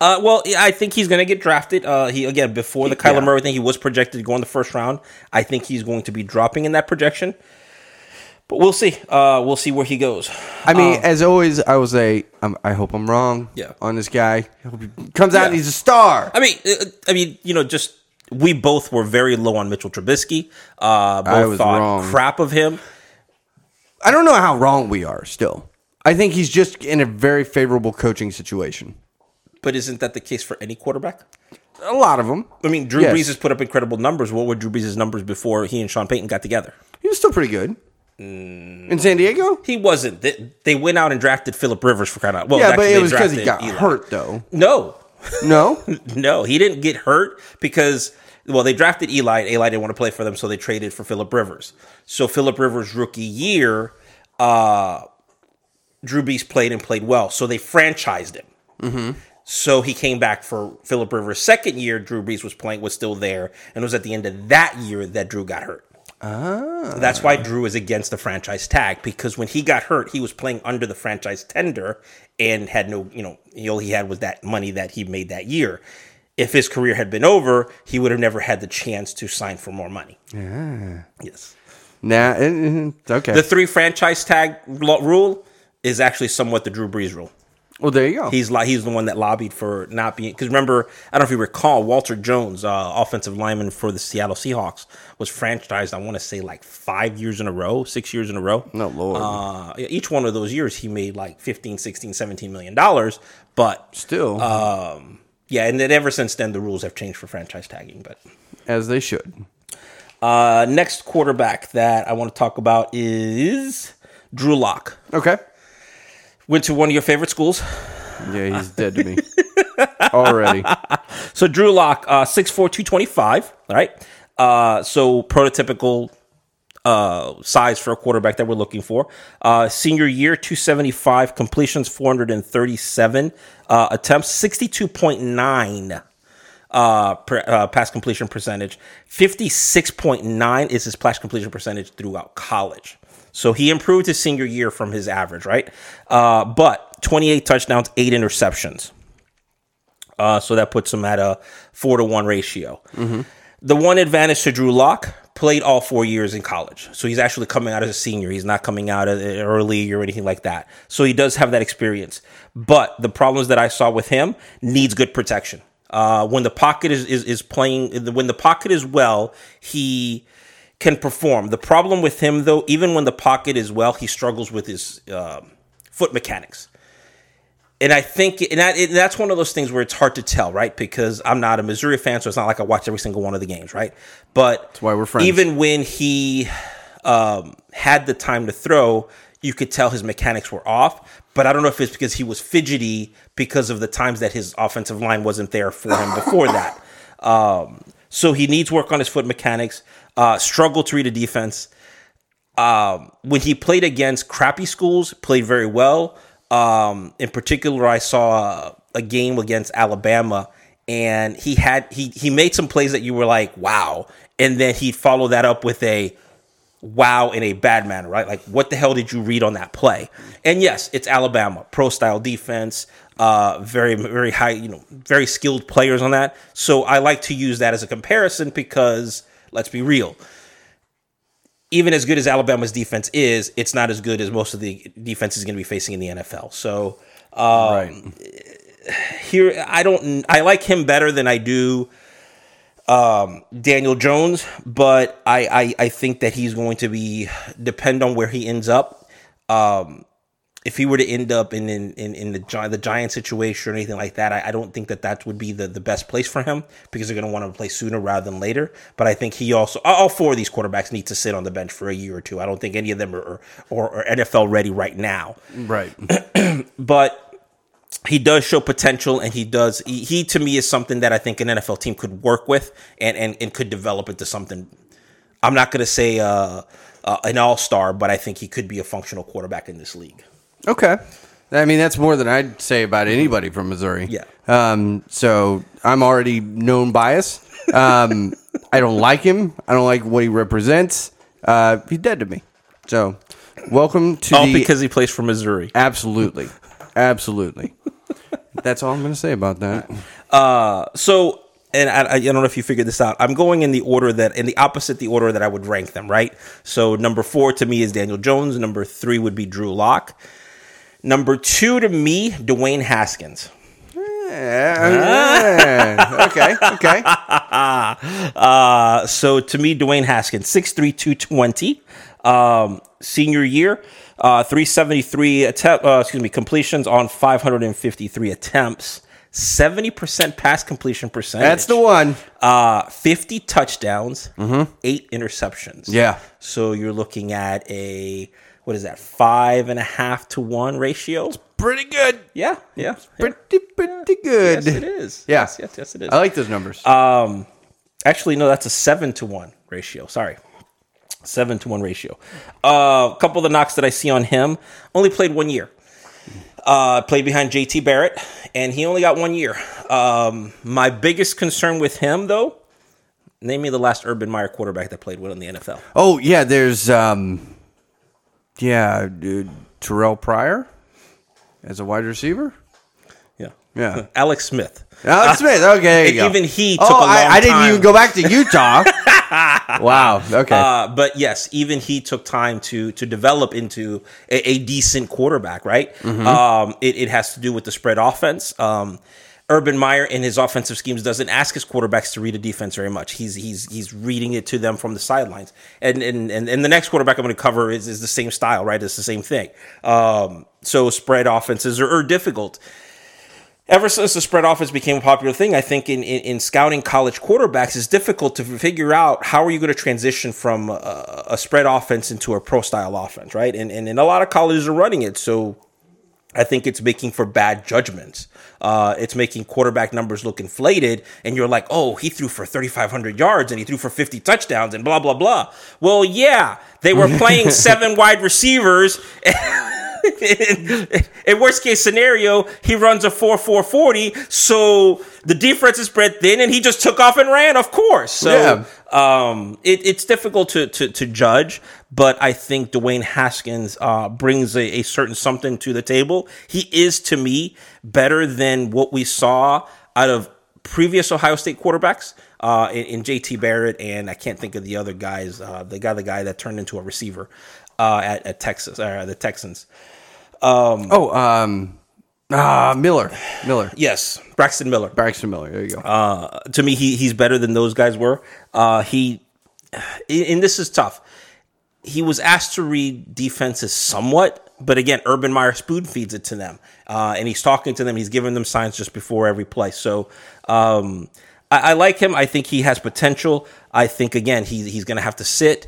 Speaker 6: Uh, well, I think he's going to get drafted. Uh, he again before the Kyler
Speaker 7: Yeah.
Speaker 6: Murray thing, he was projected to go in the first round. I think he's going to be dropping in that projection, but we'll see. Uh, we'll see where he goes.
Speaker 7: I mean, as always, I will say, um, I hope I'm wrong
Speaker 6: Yeah.
Speaker 7: on this guy. I hope he comes out and he's a star.
Speaker 6: I mean, uh, I mean, you know, just we both were very low on Mitchell Trubisky. Uh, both
Speaker 7: I was
Speaker 6: thought
Speaker 7: wrong.
Speaker 6: crap of him.
Speaker 7: I don't know how wrong we are still. I think he's just in a very favorable coaching situation.
Speaker 6: But isn't that the case for any quarterback?
Speaker 7: A lot of them.
Speaker 6: I mean, Drew
Speaker 7: Yes.
Speaker 6: Brees has put up incredible numbers. What were Drew Brees' numbers before he and Sean Payton got together?
Speaker 7: He was still pretty good. In San Diego?
Speaker 6: He wasn't. They, they went out and drafted Philip Rivers for kind of Well,
Speaker 7: yeah, but it was because he got
Speaker 6: Eli.
Speaker 7: hurt, though.
Speaker 6: No,
Speaker 7: No? (laughs)
Speaker 6: no, he didn't get hurt because well, they drafted Eli. Eli didn't want to play for them, so they traded for Philip Rivers. So Philip Rivers' rookie year, uh, Drew Brees played and played well, so they franchised him.
Speaker 7: Mm-hmm.
Speaker 6: So he came back for Philip Rivers' second year. Drew Brees was playing, was still there, and it was at the end of that year that Drew got hurt. Ah. That's why Drew is against the franchise tag because when he got hurt, he was playing under the franchise tender and had no, you know, all he had was that money that he made that year. If his career had been over, he would have never had the chance to sign for more money. Yeah. Yes.
Speaker 7: Nah, it's okay.
Speaker 6: The three franchise tag rule is actually somewhat the Drew Brees rule.
Speaker 7: Well, there you go.
Speaker 6: He's li- he's the one that lobbied for not being because remember I don't know if you recall Walter Jones, uh, offensive lineman for the Seattle Seahawks, was franchised. I want to say like five years in a row, six years in a row.
Speaker 7: No, Lord.
Speaker 6: Uh, each one of those years he made like 15, 16, 17 million dollars. But
Speaker 7: Still,
Speaker 6: um, yeah, and then ever since then the rules have changed for franchise tagging. But
Speaker 7: as they should.
Speaker 6: uh, next quarterback that I want to talk about is Drew Lock.
Speaker 7: Okay.
Speaker 6: Went to one of your favorite schools.
Speaker 7: Yeah, he's dead to me already. (laughs)
Speaker 6: So Drew Lock, uh, 6'4", 225, all right? Uh, so prototypical uh, size for a quarterback that we're looking for. Uh, senior year, 275 completions, 437 uh, attempts, 62.9 uh, per, uh, pass completion percentage. 56.9 is his pass completion percentage throughout college. So he improved his senior year from his average, right? Uh, but 28 touchdowns, eight interceptions. Uh, so that puts him at a four to one ratio. The one advantage to Drew Lock played all four years in college. So he's actually coming out as a senior. He's not coming out early or anything like that. So he does have that experience. But the problems that I saw with him needs good protection. Uh, when the pocket is, is, is playing, when the pocket is well, he can perform. The problem with him, though, even when the pocket is well, he struggles with his uh, foot mechanics and I think and, that, and that's one of those things where it's hard to tell, right? Because I'm not a Missouri fan, so it's not like I watch every single one of the games, right? But that's
Speaker 7: why we're friends.
Speaker 6: Even when he um, had the time to throw, you could tell his mechanics were off. But I don't know if it's because he was fidgety because of the times that his offensive line wasn't there for him before that. (coughs) Um, so he needs work on his foot mechanics. Uh, struggle to read a defense. Um, when he played against crappy schools, played very well. Um, in particular, I saw a game against Alabama, and he had he he made some plays that you were like, wow, and then he followed that up with a wow in a bad manner, right? Like, what the hell did you read on that play? And yes, it's Alabama, pro style defense, uh, very, very high, you know, very skilled players on that. So I like to use that as a comparison because let's be real. Even as good as Alabama's defense is, it's not as good as most of the defenses is going to be facing in the NFL. So um,
Speaker 7: right.
Speaker 6: here, I don't, I like him better than I do um, Daniel Jones, but I, I, I think that he's going to be depend on where he ends up. Um, if he were to end up in in, in, in the Gi- the Giant situation or anything like that, I, I don't think that that would be the, the best place for him because they're going to want to play sooner rather than later. But I think he also all four of these quarterbacks need to sit on the bench for a year or two. I don't think any of them are or, NFL ready right now
Speaker 7: Right. (clears throat)
Speaker 6: but he does show potential and he does he, he to me is something that I think an NFL team could work with and and, and could develop into something I'm not going to say uh, uh, an all-star but I think he could be a functional quarterback in this league.
Speaker 7: Okay. I mean, that's more than I'd say about anybody from Missouri.
Speaker 6: Yeah.
Speaker 7: Um, so I'm already known bias. Um, I don't like him. I don't like what he represents. Uh, he's dead to me. So, welcome to
Speaker 6: All
Speaker 7: the
Speaker 6: because he plays for Missouri.
Speaker 7: absolutely, absolutely. that's all I'm going to say about that.
Speaker 6: So and I, I don't know if you figured this out. I'm going in the order that, in the opposite the order that I would rank them, right? So number four to me is Daniel Jones. Number three would be Drew Lock. Number two to me, Dwayne Haskins.
Speaker 7: Yeah, okay, okay. (laughs)
Speaker 6: Uh, so to me, Dwayne Haskins, 6'3", 220. Um, senior year, uh, 373 attempt, uh, excuse me, completions on 553 attempts. 70% pass completion percentage.
Speaker 7: That's the one.
Speaker 6: Uh, 50 touchdowns, eight interceptions.
Speaker 7: Yeah.
Speaker 6: So you're looking at a, what is that, five and a half to one ratio?
Speaker 7: It's Pretty good.
Speaker 6: Yeah, yeah. yeah.
Speaker 7: Pretty, pretty good.
Speaker 6: Yes, it is.
Speaker 7: Yeah.
Speaker 6: Yes, yes, yes, it is.
Speaker 7: I like those numbers.
Speaker 6: Um, actually, no, that's a seven to one ratio. Sorry, seven to one ratio. Uh, a couple of the knocks that I see on him only played one year. Uh, played behind JT Barrett, and he only got one year. Um, my biggest concern with him, though, name me the last Urban Meyer quarterback that played well in the NFL.
Speaker 7: oh yeah, there's um, yeah, dude, Terrelle Pryor as a wide receiver.
Speaker 6: Yeah,
Speaker 7: Yeah. (laughs)
Speaker 6: Alex Smith.
Speaker 7: Alex (laughs) Smith. Okay, there you go.
Speaker 6: even he
Speaker 7: oh,
Speaker 6: took a long
Speaker 7: I, I didn't
Speaker 6: time.
Speaker 7: even go back to Utah. (laughs) wow. Okay.
Speaker 6: Uh, but yes, even he took time to to develop into a, a decent quarterback. Right.
Speaker 7: Mm-hmm.
Speaker 6: Um, it, it has to do with the spread offense. Um, Urban Meyer in his offensive schemes doesn't ask his quarterbacks to read a defense very much. He's he's he's reading it to them from the sidelines. And and and, and the next quarterback I'm going to cover is, is the same style. Right. It's the same thing. Um, so spread offenses are, are difficult ever since the spread offense became a popular thing, I think in, in, in scouting college quarterbacks, it's difficult to figure out how are you going to transition from a, a spread offense into a pro style offense, right? And, and and a lot of colleges are running it, so I think it's making for bad judgments. Uh, it's making quarterback numbers look inflated, and you're like, oh, he threw for 3,500 yards and he threw for 50 touchdowns and blah, blah, blah. Well, yeah, they were playing (laughs) seven wide receivers. in, (laughs) in worst case scenario, he runs a 4 4 40. So the defense is spread thin, and he just took off and ran, of course. So
Speaker 7: Yeah.
Speaker 6: um, it, it's difficult to, to, to judge, but I think Dwayne Haskins uh, brings a, a certain something to the table. He is, to me, better than what we saw out of previous Ohio State quarterbacks uh, in, in JT Barrett, and I can't think of the other guys. Uh, the guy, the guy that turned into a receiver uh, at, at Texas, uh, the Texans.
Speaker 7: oh, um, ah, Miller. Miller.
Speaker 6: Yes, Braxton Miller.
Speaker 7: Braxton Miller. There you go.
Speaker 6: Uh, to me, he he's better than those guys were. Uh, he, and this is tough. He was asked to read defenses somewhat, but again, Urban Meyer spoon feeds it to them, uh, and he's talking to them. He's giving them signs just before every play. So um, I, I like him. I think he has potential. I think again, he, he's going to have to sit.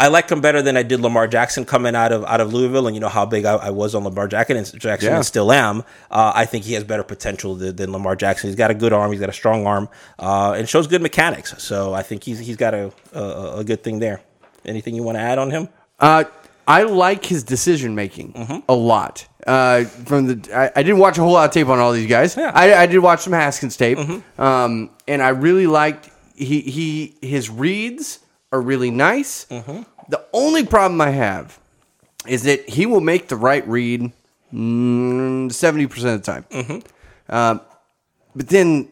Speaker 6: I like him better than I did Lamar Jackson coming out of out of Louisville, and you know how big I, I was on Lamar Jackson and Jackson
Speaker 7: Yeah.
Speaker 6: and still am. Uh, I think he has better potential than, than Lamar Jackson. He's got a good arm, he's got a strong arm, uh, and shows good mechanics. So I think he's he's got a a, a good thing there. Anything you want to add on him?
Speaker 7: Uh, I like his decision making
Speaker 6: Mm-hmm.
Speaker 7: a lot. Uh, from the, I, I didn't watch a whole lot of tape on all these guys.
Speaker 6: Yeah.
Speaker 7: I, I did watch some Haskins tape,
Speaker 6: Mm-hmm.
Speaker 7: um, and I really liked he he his reads are really nice.
Speaker 6: Mm-hmm.
Speaker 7: The only problem I have is that he will make the right read mm, seventy percent of the time.
Speaker 6: Mm-hmm.
Speaker 7: Um, but then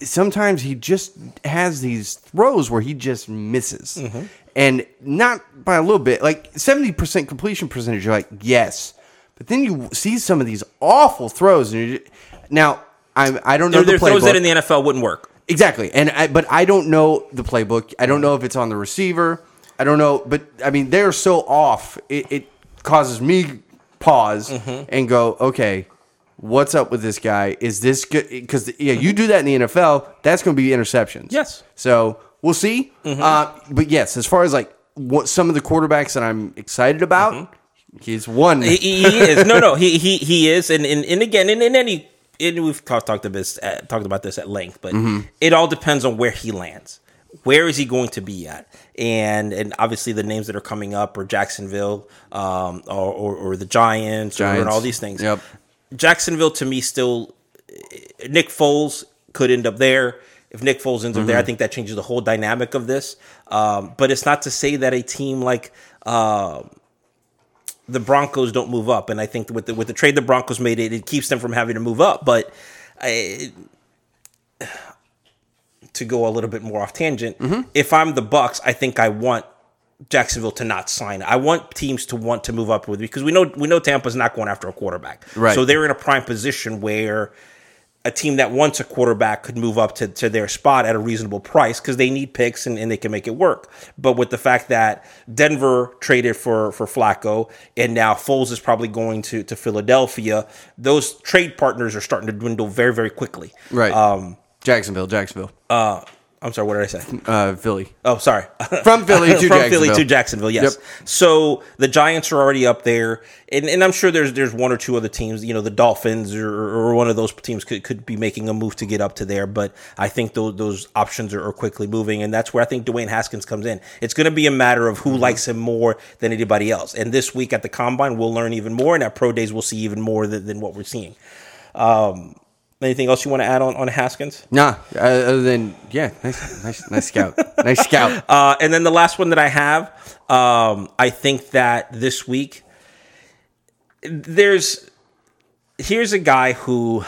Speaker 7: sometimes he just has these throws where he just misses.
Speaker 6: Mm-hmm.
Speaker 7: And not by a little bit, like 70% completion percentage, you're like, yes. But then you see some of these awful throws. And you're, now, I, I don't know
Speaker 6: There,
Speaker 7: the
Speaker 6: there are throws that in the NFL wouldn't work.
Speaker 7: Exactly. And I, but I don't know the playbook. I don't know if it's on the receiver. I don't know, but I mean they're so off. It, it causes me pause
Speaker 6: Mm-hmm.
Speaker 7: and go, okay, what's up with this guy? Is this good? Because yeah, you do that in the NFL, that's going to be interceptions.
Speaker 6: Yes.
Speaker 7: So we'll see.
Speaker 6: Mm-hmm.
Speaker 7: Uh, but yes, as far as like what some of the quarterbacks that I'm excited about, he's one.
Speaker 6: Mm-hmm. He, he is no, no. He he he is, and and, and again, in, in any, and we've talked talked about this uh, talked about this at length, but it all depends on where he lands. Where is he going to be at? And and obviously the names that are coming up are Jacksonville, um, or, or or the Giants, or, and all these things.
Speaker 7: Yep.
Speaker 6: Jacksonville to me still, Nick Foles could end up there. If Nick Foles ends up there, I think that changes the whole dynamic of this. Um, but it's not to say that a team like. Uh, the Broncos don't move up, and I think with the with the trade the Broncos made, it, it keeps them from having to move up. But I, to go a little bit more off tangent,
Speaker 7: Mm-hmm.
Speaker 6: if I'm the Bucks, I think I want Jacksonville to not sign. I want teams to want to move up with me because we know we know Tampa's not going after a quarterback,
Speaker 7: Right.
Speaker 6: So they're in a prime position where a team that wants a quarterback could move up to, to their spot at a reasonable price because they need picks and, and they can make it work. But with the fact that Denver traded for for Flacco and now Foles is probably going to, to Philadelphia, those trade partners are starting to dwindle very, very quickly.
Speaker 7: right.
Speaker 6: Um,
Speaker 7: Jacksonville, Jacksonville,
Speaker 6: uh, I'm sorry, what did I say?
Speaker 7: uh, Philly.
Speaker 6: Oh, sorry. (laughs) (laughs)
Speaker 7: From Philly to Jacksonville.
Speaker 6: from Philly to Jacksonville. Yes.
Speaker 7: Yep.
Speaker 6: So the Giants are already up there, and, and I'm sure there's there's one or two other teams. You know, the Dolphins or, or one of those teams could, could be making a move to get up to there. But I think those those options are, are quickly moving, and that's where I think Dwayne Haskins comes in. It's going to be a matter of who
Speaker 7: Mm-hmm.
Speaker 6: likes him more than anybody else. And this week at the combine, we'll learn even more, and at pro days, we'll see even more than, than what we're seeing. Um, anything else you want to add on on Haskins?
Speaker 7: Nah, uh, other than yeah, nice, nice, nice scout, nice scout. (laughs)
Speaker 6: Uh, and then the last one that I have, um, I think that this week there's here's a guy who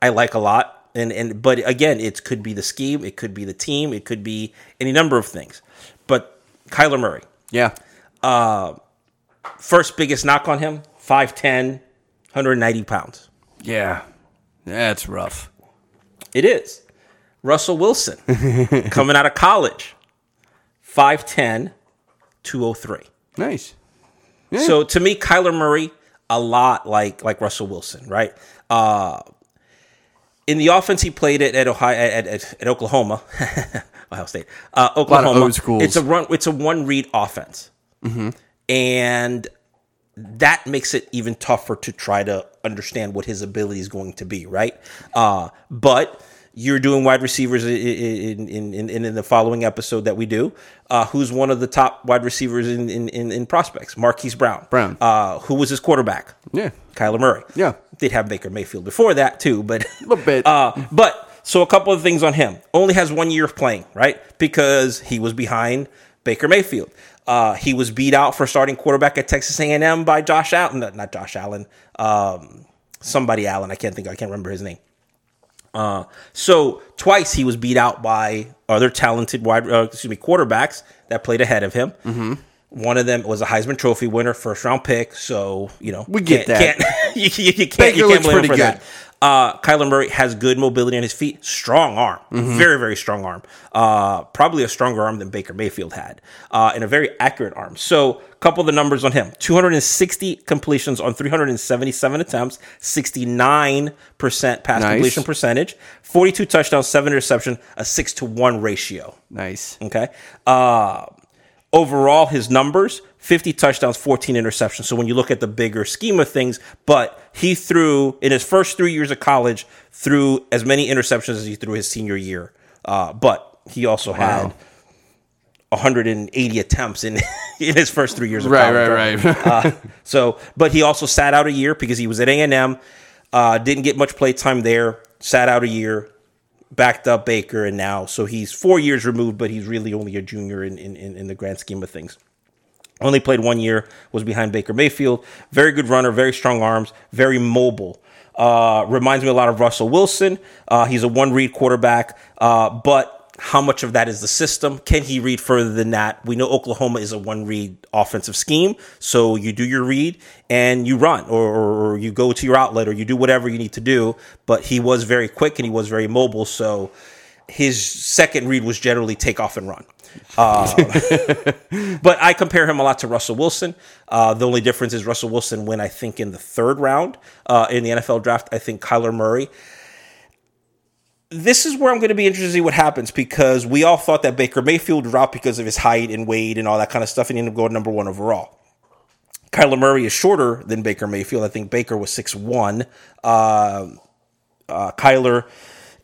Speaker 6: I like a lot, and and but again, it could be the scheme, it could be the team, it could be any number of things. But Kyler Murray,
Speaker 7: Yeah,
Speaker 6: first biggest knock on him, 5'10", 190 pounds.
Speaker 7: yeah, that's rough.
Speaker 6: It is. Russell Wilson, (laughs) coming out of college, 5'10", 203.
Speaker 7: Nice.
Speaker 6: So to me, Kyler Murray, a lot like like Russell Wilson, right? Uh, in the offense he played at at Ohio at, at, at Oklahoma, (laughs) Ohio State, uh, Oklahoma.
Speaker 7: schools.
Speaker 6: It's a run. It's a one read offense, and that makes it even tougher to try to understand what his ability is going to be, right? Uh, but you're doing wide receivers in in, in, in, in the following episode that we do. Uh, who's one of the top wide receivers in, in, in, in prospects? Marquise Brown.
Speaker 7: Brown.
Speaker 6: Uh, who was his quarterback?
Speaker 7: Yeah.
Speaker 6: Kyler Murray.
Speaker 7: Yeah.
Speaker 6: Did have Baker Mayfield before that too, but (laughs) a
Speaker 7: Little bit. (laughs)
Speaker 6: Uh, but so a couple of things on him. Only has one year of playing, right? Because he was behind Baker Mayfield. Uh, he was beat out for starting quarterback at Texas A&M by Josh Allen. Not, Josh Allen. Um, somebody Allen. I can't think. I can't remember his name. Uh, so twice he was beat out by other talented wide, uh, excuse me, quarterbacks that played ahead of him. Mm-hmm. One of them was a Heisman Trophy winner, first round pick. So you know
Speaker 7: We get that.
Speaker 6: Can't, (laughs) you, you, you can't.
Speaker 7: Baker
Speaker 6: you can't blame him for
Speaker 7: good.
Speaker 6: that. Uh, Kyler Murray has good mobility on his feet, strong arm,
Speaker 7: Mm-hmm.
Speaker 6: very very strong arm. Uh, probably a stronger arm than Baker Mayfield had, uh, and a very accurate arm. So, a couple of the numbers on him: 260 completions on 377 attempts, 69 percent pass
Speaker 7: Nice.
Speaker 6: completion percentage, 42 touchdowns, seven interception, a six to one ratio.
Speaker 7: Nice.
Speaker 6: Okay. Uh, overall, his numbers 50 touchdowns, 14 interceptions. So when you look at the bigger scheme of things, but he threw in his first three years of college, threw as many interceptions as he threw his senior year. Uh, but he also had 180 attempts in (laughs) in his first three years of
Speaker 7: Right,
Speaker 6: college.
Speaker 7: right, right.
Speaker 6: uh, so, but he also sat out a year because he was at A and M. Uh, didn't get much play time there. Sat out a year, backed up Baker, and now so he's four years removed, but he's really only a junior in, in in the grand scheme of things. Only played one year, was behind Baker Mayfield. Very good runner, very strong arms, very mobile. Uh, reminds me a lot of Russell Wilson. Uh, he's a one read quarterback, uh, but how much of that is the system? Can he read further than that? We know Oklahoma is a one read offensive scheme. So you do your read and you run, or, or, or you go to your outlet, or you do whatever you need to do. But he was very quick and he was very mobile. So his second read was generally take off and run. Uh, (laughs) but I compare him a lot to Russell Wilson. Uh, the only difference is Russell Wilson went, I think, in the third round uh, in the NFL draft. I think Kyler Murray. This is where I'm going to be interested to see what happens because we all thought that Baker Mayfield dropped because of his height and weight and all that kind of stuff, and he ended up going number one overall. Kyler Murray is shorter than Baker Mayfield. I think Baker was six one. Uh, uh, Kyler,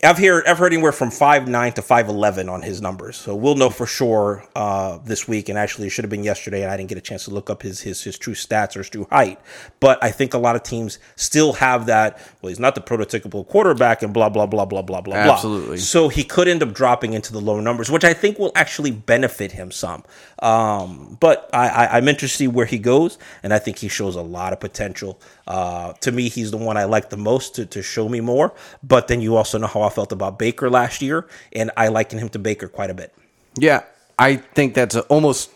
Speaker 6: I've heard I've heard anywhere from five nine to five eleven on his numbers. So we'll know for sure uh, this week. And actually, it should have been yesterday, and I didn't get a chance to look up his his his true stats or his true height. But I think a lot of teams still have that. Well, he's not the prototypical quarterback, and blah blah blah blah blah blah blah.
Speaker 7: Absolutely.
Speaker 6: So he could end up dropping into the low numbers, which I think will actually benefit him some. Um, but I, I, I'm interested to see where he goes, and I think he shows a lot of potential. Uh, to me, he's the one I like the most to, to show me more. But then you also know how I felt about Baker last year, and I liken him to Baker quite a bit.
Speaker 7: Yeah, I think that's almost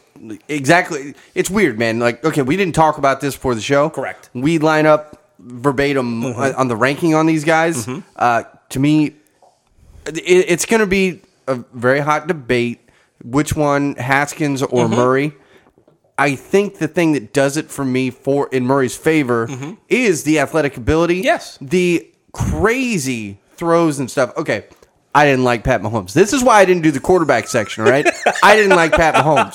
Speaker 7: exactly. It's weird, man. Like, okay, we didn't talk about this before the show.
Speaker 6: Correct.
Speaker 7: We line up verbatim on- on the ranking on these guys. Mm-hmm. Uh, to me, it, it's going to be a very hot debate. Which one, Haskins or mm-hmm. Murray? I think the thing that does it for me for in Murray's favor is the athletic ability.
Speaker 6: Yes.
Speaker 7: The crazy throws and stuff. Okay. I didn't like Pat Mahomes. This is why I didn't do the quarterback section, right? (laughs) I didn't like Pat Mahomes.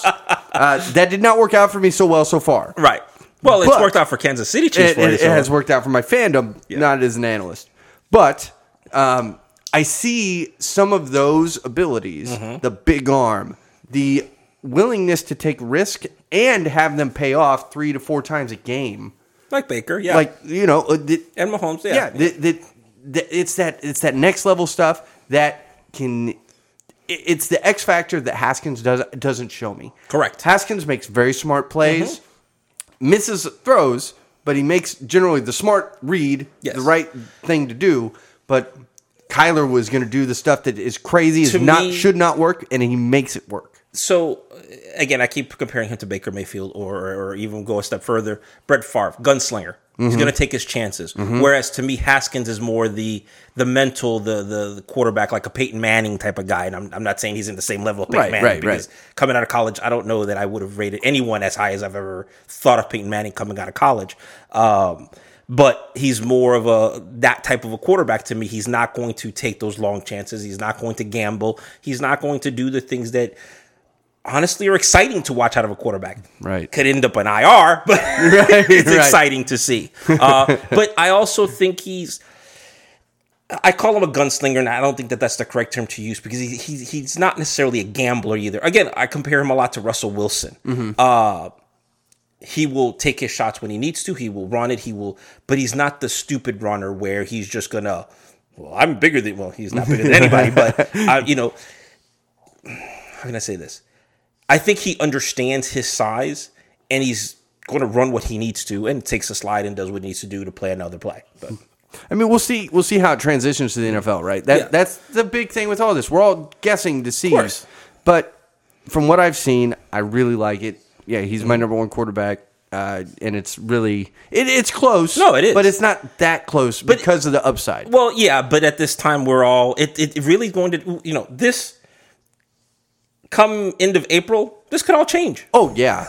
Speaker 7: Uh, that did not work out for me so well so far.
Speaker 6: Right. Well, it's
Speaker 7: But-
Speaker 6: worked out for Kansas City Chiefs.
Speaker 7: It, it- it
Speaker 6: so-
Speaker 7: has worked out for my fandom, not as an analyst. But um, I see some of those abilities,
Speaker 6: Mm-hmm.
Speaker 7: the big arm, the willingness to take risk and have them pay off three to four times a game.
Speaker 6: like Baker, yeah,
Speaker 7: Like, you know, uh, the,
Speaker 6: and Mahomes, yeah.
Speaker 7: yeah, the, the, it's that it's that next level stuff that can. It's the X factor that Haskins does doesn't show me.
Speaker 6: Correct.
Speaker 7: Haskins makes very smart plays, misses throws, but he makes generally the smart read,
Speaker 6: Yes.
Speaker 7: the right thing to do. But Kyler was going to do the stuff that is crazy, is not
Speaker 6: me-
Speaker 7: should not work, and he makes it work.
Speaker 6: so again, I keep comparing him to Baker Mayfield, or or even go a step further. Brett Favre, gunslinger. He's
Speaker 7: Mm-hmm.
Speaker 6: going to take his chances. Whereas to me, Haskins is more the the mental, the, the the quarterback, like a Peyton Manning type of guy. And I'm, I'm not saying he's in the same level of Peyton
Speaker 7: Right,
Speaker 6: Manning
Speaker 7: right,
Speaker 6: because coming out of college, I don't know that I would have rated anyone as high as I've ever thought of Peyton Manning coming out of college. Um, but he's more of a that type of a quarterback to me. He's not going to take those long chances. He's not going to gamble. He's not going to do the things that honestly are exciting to watch out of a quarterback.
Speaker 7: Right.
Speaker 6: Could end up an IR, (laughs) but (laughs) (laughs) it's
Speaker 7: right.
Speaker 6: exciting to see. Uh, but I also think he's. I call him a gunslinger, and I don't think that that's the correct term to use because he, he he's not necessarily a gambler either. Again, I compare him a lot to Russell Wilson. Uh, he will take his shots when he needs to. He will run it. He will, but he's not the stupid runner where he's just gonna. Well, I'm bigger than. Well, he's not bigger than anybody, but uh, you know, how can I say this? I think he understands his size, and he's going to run what he needs to, and takes a slide and does what he needs to do to play another play. But
Speaker 7: I mean, we'll see. We'll see how it transitions to the NFL, right? That
Speaker 6: Yeah.
Speaker 7: that's the big thing with all this. We're all guessing to see, but from what I've seen, I really like it. Yeah, he's my number one quarterback, uh, and it's really it, it's close.
Speaker 6: No, it is.
Speaker 7: but it's not that close because of the upside.
Speaker 6: Well, yeah, but at this time we're all it, it really going to you know this come end of April this could all change.
Speaker 7: Oh yeah,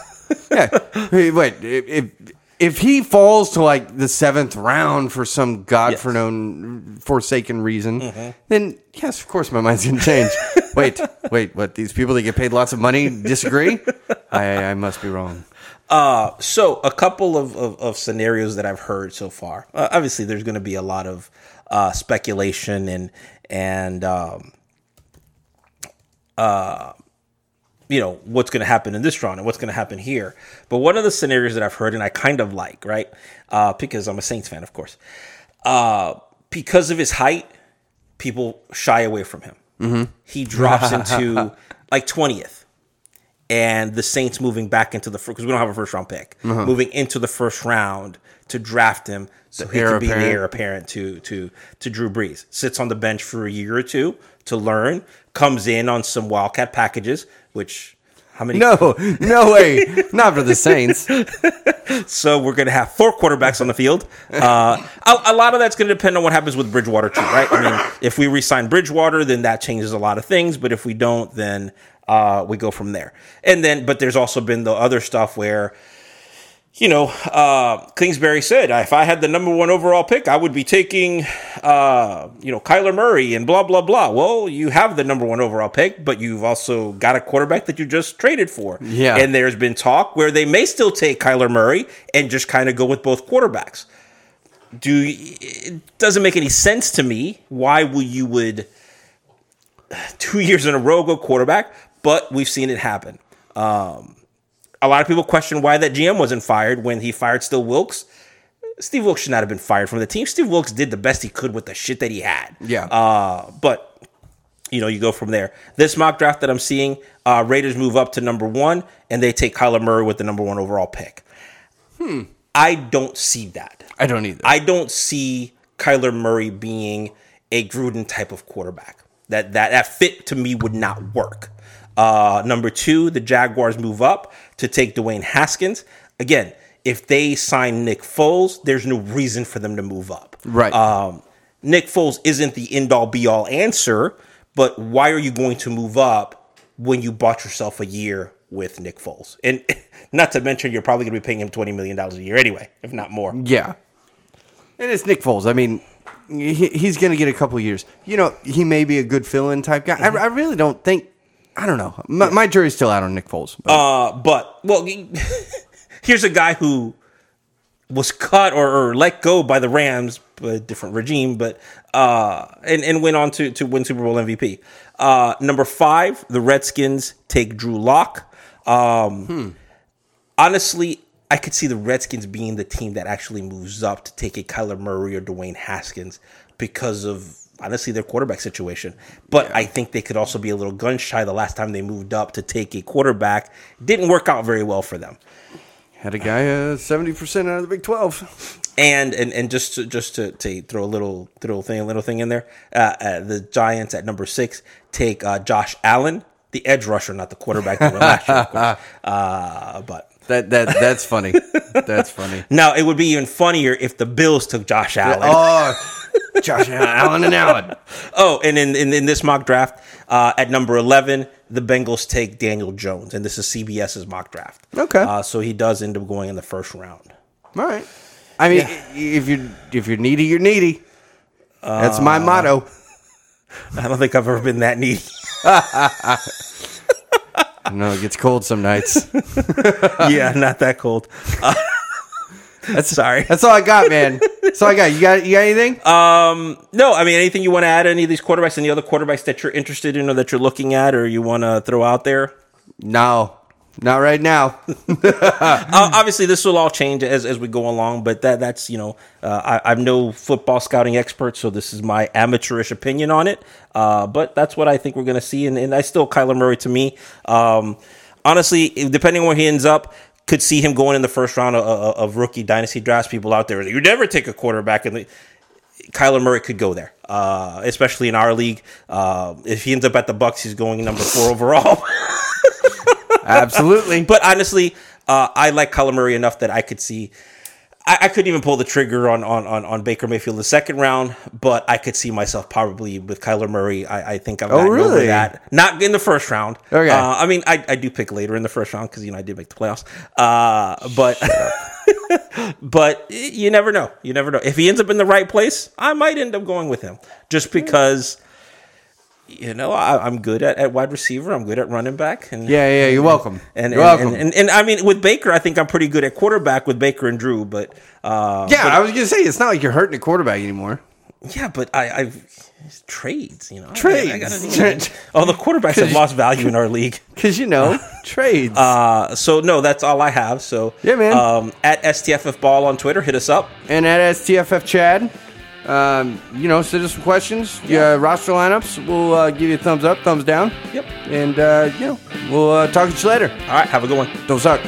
Speaker 7: yeah. (laughs) Hey, Wait, if, if he falls to like the seventh round for some god for known forsaken reason,
Speaker 6: Mm-hmm.
Speaker 7: then yes, of course my mind's gonna change. (laughs) wait, wait, what? These people that get paid lots of money disagree? (laughs) I, I must be wrong.
Speaker 6: Uh, so a couple of, of, of scenarios that I've heard so far. Uh, obviously, there's going to be a lot of uh, speculation and and um, uh, you know what's going to happen in this round and what's going to happen here. But one of the scenarios that I've heard and I kind of like, right? Uh, because I'm a Saints fan, of course. Uh, because of his height, people shy away from him. He drops (laughs) into like 20th and the Saints moving back into the because we don't have a first round pick, moving into the first round to draft him so he can be the
Speaker 7: apparent.
Speaker 6: heir apparent to to to Drew Brees. Sits on the bench for a year or two to learn, comes in on some wildcat packages, which how many?
Speaker 7: No, (laughs) no way, not for the Saints. (laughs)
Speaker 6: So we're going to have four quarterbacks on the field. Uh, a, a lot of that's going to depend on what happens with Bridgewater too, right? I mean, if we re-sign Bridgewater, then that changes a lot of things. But if we don't, then uh, we go from there. And then, but there's also been the other stuff where, you know, uh, Kingsbury said, if I had the number one overall pick, I would be taking, uh, you know, Kyler Murray and blah, blah, blah. Well, you have the number one overall pick, but you've also got a quarterback that you just traded for.
Speaker 7: Yeah.
Speaker 6: And there's been talk where they may still take Kyler Murray and just kind of go with both quarterbacks. Do it doesn't make any sense to me. Why will you would two years in a row go quarterback? But we've seen it happen. Um, a lot of people question why that GM wasn't fired when he fired Steve Wilkes. Steve Wilkes should not have been fired from the team. Steve Wilkes did the best he could with the shit that he had.
Speaker 7: Yeah.
Speaker 6: Uh, but you know, you go from there. This mock draft that I'm seeing, uh, Raiders move up to number one, and they take Kyler Murray with the number one overall pick. Hmm. I don't see that.
Speaker 7: I don't either.
Speaker 6: I don't see Kyler Murray being a Gruden type of quarterback. That that that fit to me would not work. Uh, number two, the Jaguars move up to take Dwayne Haskins. Again, if they sign Nick Foles, there's no reason for them to move up.
Speaker 7: Right.
Speaker 6: Um, Nick Foles isn't the end all be all answer, but why are you going to move up when you bought yourself a year with Nick Foles? And (laughs) not to mention, you're probably going to be paying him $20 million a year anyway, if not more.
Speaker 7: Yeah. And it's Nick Foles. I mean, he, he's going to get a couple years. You know, he may be a good fill in type guy. I, I really don't think. I don't know. My, my jury's still out on Nick Foles. but-
Speaker 6: Uh, but well, (laughs) here's a guy who was cut or, or let go by the Rams, a different regime, but uh, and and went on to to win Super Bowl MVP. Uh, number five, the Redskins take Drew Lock. Um, Honestly, I could see the Redskins being the team that actually moves up to take a Kyler Murray or Dwayne Haskins because of honestly their quarterback situation. But I think they could also be a little gun shy the last time they moved up to take a quarterback. Didn't work out very well for them.
Speaker 7: Had a guy uh, 70% out of the Big 12.
Speaker 6: And and and just to, just to, to throw a little little thing a little thing in there, uh, uh, the Giants at number six take uh, Josh Allen, the edge rusher, not the quarterback last year. Of. (laughs) Uh, but
Speaker 7: That that That's funny. That's funny. (laughs)
Speaker 6: now it would be even funnier if the Bills took Josh Allen.
Speaker 7: Oh, (laughs) Josh Allen and Allen.
Speaker 6: Oh, and in, in, in this mock draft, uh, at number 11, the Bengals take Daniel Jones. And this is CBS's mock draft.
Speaker 7: Okay.
Speaker 6: Uh, so he does end up going in the first round.
Speaker 7: All right. I mean, if you're if you're needy, you're needy. That's my motto. (laughs)
Speaker 6: I don't think I've ever been that needy.
Speaker 7: No, it gets cold some nights. (laughs)
Speaker 6: yeah, not that cold. (laughs)
Speaker 7: That's
Speaker 6: Sorry.
Speaker 7: That's all I got, man. That's all I got. You got you got anything?
Speaker 6: Um, no, I mean, anything you want to add? Any of these quarterbacks? Any other quarterbacks that you're interested in or that you're looking at or you want to throw out there?
Speaker 7: no, not right now. (laughs)
Speaker 6: Uh, obviously, this will all change as, as we go along, but that that's you know, uh, I, I'm no football scouting expert, so this is my amateurish opinion on it. Uh, but that's what I think we're going to see, and, and I still Kyler Murray to me. Um, honestly, depending on where he ends up, could see him going in the first round of, of, rookie dynasty drafts. People out there, you never take a quarterback, and Kyler Murray could go there, uh, especially in our league. Uh, if he ends up at the Bucks, he's going number four overall. (laughs)
Speaker 7: Absolutely. (laughs)
Speaker 6: But honestly, uh, I like Kyler Murray enough that I could see. I, I couldn't even pull the trigger on, on, on, on Baker Mayfield in the second round, but I could see myself probably with Kyler Murray. I, I think gotten over
Speaker 7: really?
Speaker 6: that. Not in the first round.
Speaker 7: Okay.
Speaker 6: Uh, I mean, I, I do pick later in the first round because you know I did make the playoffs. Uh, but (laughs) but you never know. You never know. If he ends up in the right place, I might end up going with him just because. You know, I, I'm good at, at wide receiver. I'm good at running back. And
Speaker 7: Yeah, yeah, you're welcome.
Speaker 6: And,
Speaker 7: You're
Speaker 6: and,
Speaker 7: welcome.
Speaker 6: And, and, and I mean, with Baker, I think I'm pretty good at quarterback with Baker and Drew. But uh,
Speaker 7: Yeah, I was gonna say it's not like you're hurting a quarterback anymore.
Speaker 6: yeah, but I, I've trades. You know, I-
Speaker 7: Trades.
Speaker 6: I, gotta, oh, (laughs) the quarterbacks have lost value in our league. (laughs)
Speaker 7: Because you know, (laughs) trades.
Speaker 6: Uh, so no, that's all I have. So
Speaker 7: Yeah, man.
Speaker 6: Um, at STFF Ball on Twitter, hit us up.
Speaker 7: and at STFF Chad, um, you know, send us some questions. Yeah, roster lineups. We'll uh, give you a thumbs up, thumbs down.
Speaker 6: Yep.
Speaker 7: And uh, you know, we'll uh, talk to you later.
Speaker 6: All right, have a good one.
Speaker 7: Don't suck.